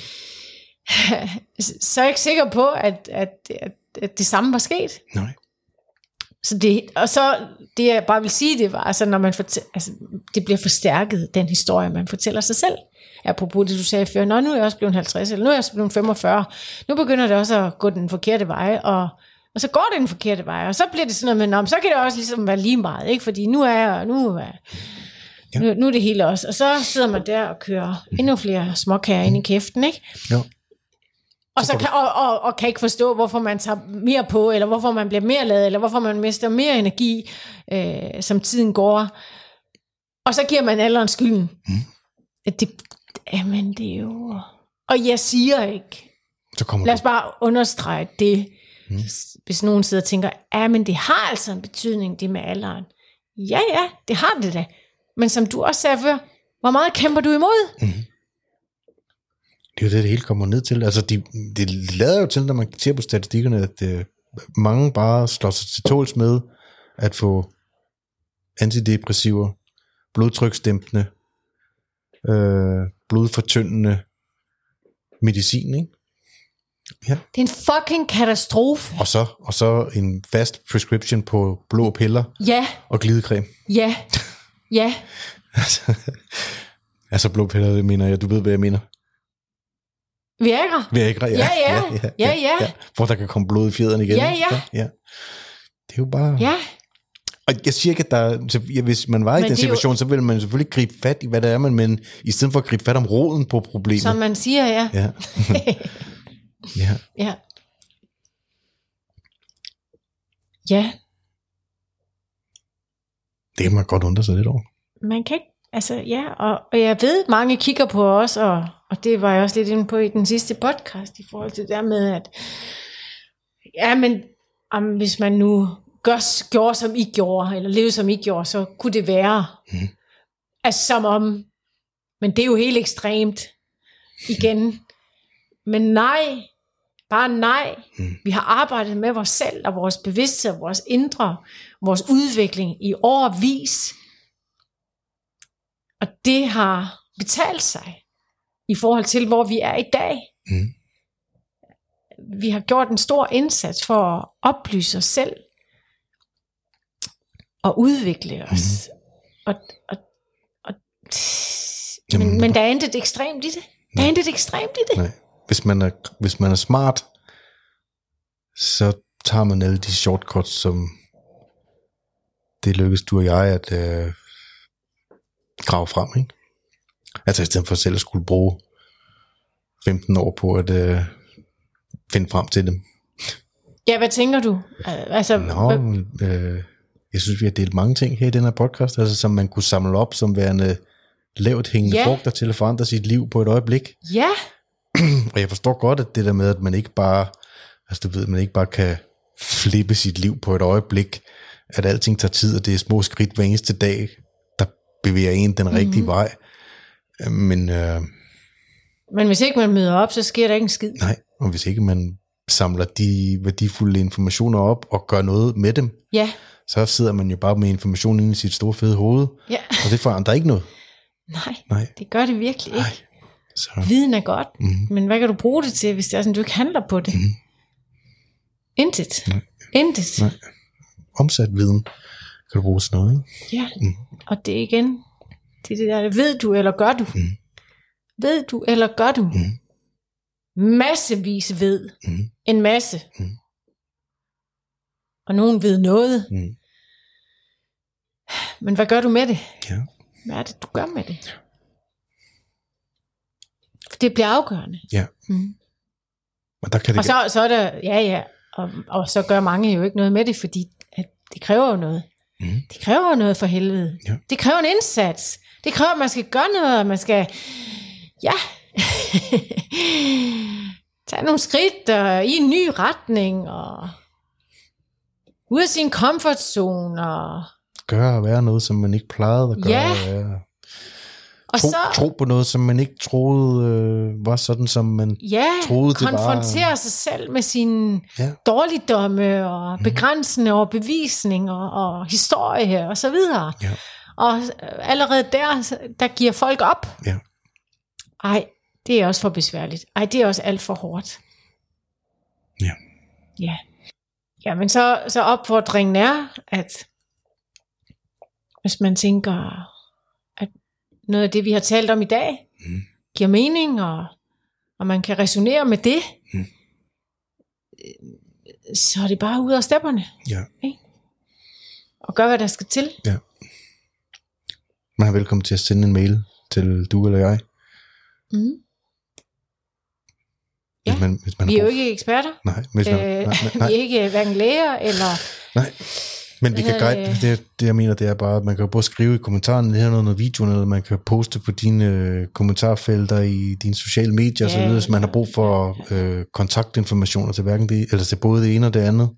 *laughs* så er jeg ikke sikker på, at, at, at, at det samme var sket. Nej. Så det, og så det jeg bare vil sige, det var, altså, når man fortæller, altså, det bliver forstærket, den historie, man fortæller sig selv. Apropos det, du sagde før, Nå, nu er jeg også blevet 50, eller nu er jeg også blevet 45. Nu begynder det også at gå den forkerte vej, og, og så går det den forkerte vej, og så bliver det sådan noget med, så kan det også ligesom være lige meget, ikke? fordi nu er jeg, nu er, ja. nu, nu er det hele også. Og så sidder man der og kører endnu flere småkager ind i kæften, ikke? Jo. Og, så kan, og, og, og kan ikke forstå, hvorfor man tager mere på, eller hvorfor man bliver mere lavet, eller hvorfor man mister mere energi, øh, som tiden går. Og så giver man alderen skylden. Mm. Det, jamen, det er jo... Og jeg siger ikke... Så kommer Lad os bare understrege det, mm. hvis nogen sidder og tænker, ja, men det har altså en betydning, det med alderen. Ja, ja, det har det da. Men som du også sagde før, hvor meget kæmper du imod? Mm. Det er jo det, det hele kommer ned til. Altså, de, det lader jo til, når man ser på statistikkerne, at uh, mange bare slår sig til tåls med at få antidepressiver, blodtryksdæmpende, øh, blodfortyndende medicin, ikke? Ja. Det er en fucking katastrofe. Og så, og så en fast prescription på blå piller. Ja. Og glidecreme. Ja. Ja. *laughs* altså, altså blå piller, det mener jeg, du ved, hvad jeg mener. Viagra? Viagra, ja. Ja, ja. ja, ja, ja. ja. ja. Hvor der kan komme blod i fjederne igen. Ja, ja. ja, ja. Det er jo bare... Ja. Og jeg siger ikke, at der, hvis man var men i den situation, jo... så ville man selvfølgelig gribe fat i, hvad det er, men, men i stedet for at gribe fat om roden på problemet. Som man siger, ja. Ja. *laughs* *laughs* ja. ja. Ja. Det kan man godt undre sig lidt over. Man kan ikke, altså ja, og, og jeg ved, mange kigger på os, og og det var jeg også lidt inde på i den sidste podcast, i forhold til det der med, at ja, men om, hvis man nu gør, gjorde, som I gjorde, eller levede, som I gjorde, så kunne det være, mm. altså som om, men det er jo helt ekstremt, igen. Men nej, bare nej. Mm. Vi har arbejdet med vores selv, og vores bevidsthed, og vores indre, vores udvikling i årvis. Og det har betalt sig i forhold til, hvor vi er i dag. Mm. Vi har gjort en stor indsats for at oplyse os selv og udvikle os. Mm. Og, og, og, Jamen, men, men der er intet ekstremt i det. Der er intet ekstremt i det. Nej. Hvis man, er, hvis man er smart, så tager man alle de shortcuts, som det lykkes du og jeg at øh, grave frem, ikke? Altså i stedet for selv at skulle bruge 15 år på at øh, finde frem til dem. Ja, hvad tænker du? Altså, Nå, øh, jeg synes, vi har delt mange ting her i den her podcast, altså, som man kunne samle op som værende lavt hængende ja. frugter til at forandre sit liv på et øjeblik. Ja. *clears throat* og jeg forstår godt, at det der med, at man ikke bare, altså du ved, man ikke bare kan flippe sit liv på et øjeblik, at alting tager tid, og det er små skridt hver eneste dag, der bevæger en den rigtige mm-hmm. vej. Men, øh, Men hvis ikke man møder op, så sker der ikke en skid. Nej, og hvis ikke man samler de værdifulde informationer op og gør noget med dem, ja. så sidder man jo bare med information inde i sit store fede hoved, ja. og det forandrer ikke noget. Nej, Nej. det gør det virkelig ikke. Nej. Så. Viden er godt, mm. men hvad kan du bruge det til, hvis det er sådan, du ikke handler på det? Mm. Intet. Nej. Intet. Nej. Omsat viden kan du bruge til noget, ikke? Ja, mm. og det er igen, det er det der, ved du eller gør du? Mm. Ved du eller gør du? Mm. Massevis ved. Mm. En masse. Mm. Og nogen ved noget. Mm. Men hvad gør du med det? Ja. Hvad er det, du gør med det? Det bliver afgørende. Ja. Mm. Og der kan det Og så, så er der, ja ja, og, og så gør mange jo ikke noget med det, fordi at det kræver jo noget. Mm. Det kræver jo noget for helvede. Ja. Det kræver en indsats. Det kræver, at man skal gøre noget, og man skal, ja, *laughs* tage nogle skridt og i en ny retning, og ud af sin comfort zone, og, gøre og være noget, som man ikke plejede at gøre. Ja. og være- og Tro, så, tro på noget, som man ikke troede øh, var sådan, som man... ja, troede, det var- konfrontere sig selv med sine Ja. dårligdomme og begrænsende overbevisninger og historie og så videre. Ja. Og allerede der, der giver folk op. Ja. Ej, det er også for besværligt. Ej, det er også alt for hårdt. Ja. Ja. Ja, men så, så opfordringen er, at hvis man tænker, noget af det, vi har talt om i dag, Mm. giver mening, og, og man kan resonere med det, Mm. øh, så er det bare ud af stepperne, Ja. og gør, hvad der skal til. Man er velkommen til at sende en mail til du eller jeg. Mm. Ja. Hvis man, hvis man Vi er jo ikke eksperter. Nej, hvis man, Øh, nej, nej, *laughs* vi er ikke hverken læger eller... nej. Men vi kan guide, hedder det, det jeg mener, det er bare, at man kan både skrive i kommentarerne, det her noget, noget videoen, eller man kan poste på dine øh, kommentarfelter i dine sociale medier, Ja, så videre, hvis man har ja, brug for øh, kontaktinformationer til hverken det, eller til både det ene og det andet.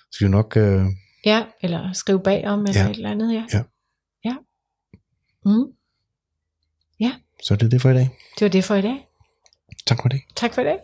Så skal vi nok, øh, Ja, eller skrive bagom, eller Ja. et eller andet, ja. Ja. Ja. Mm. så er det det for i dag. Det var det for i dag. Tak for det. Tak for det.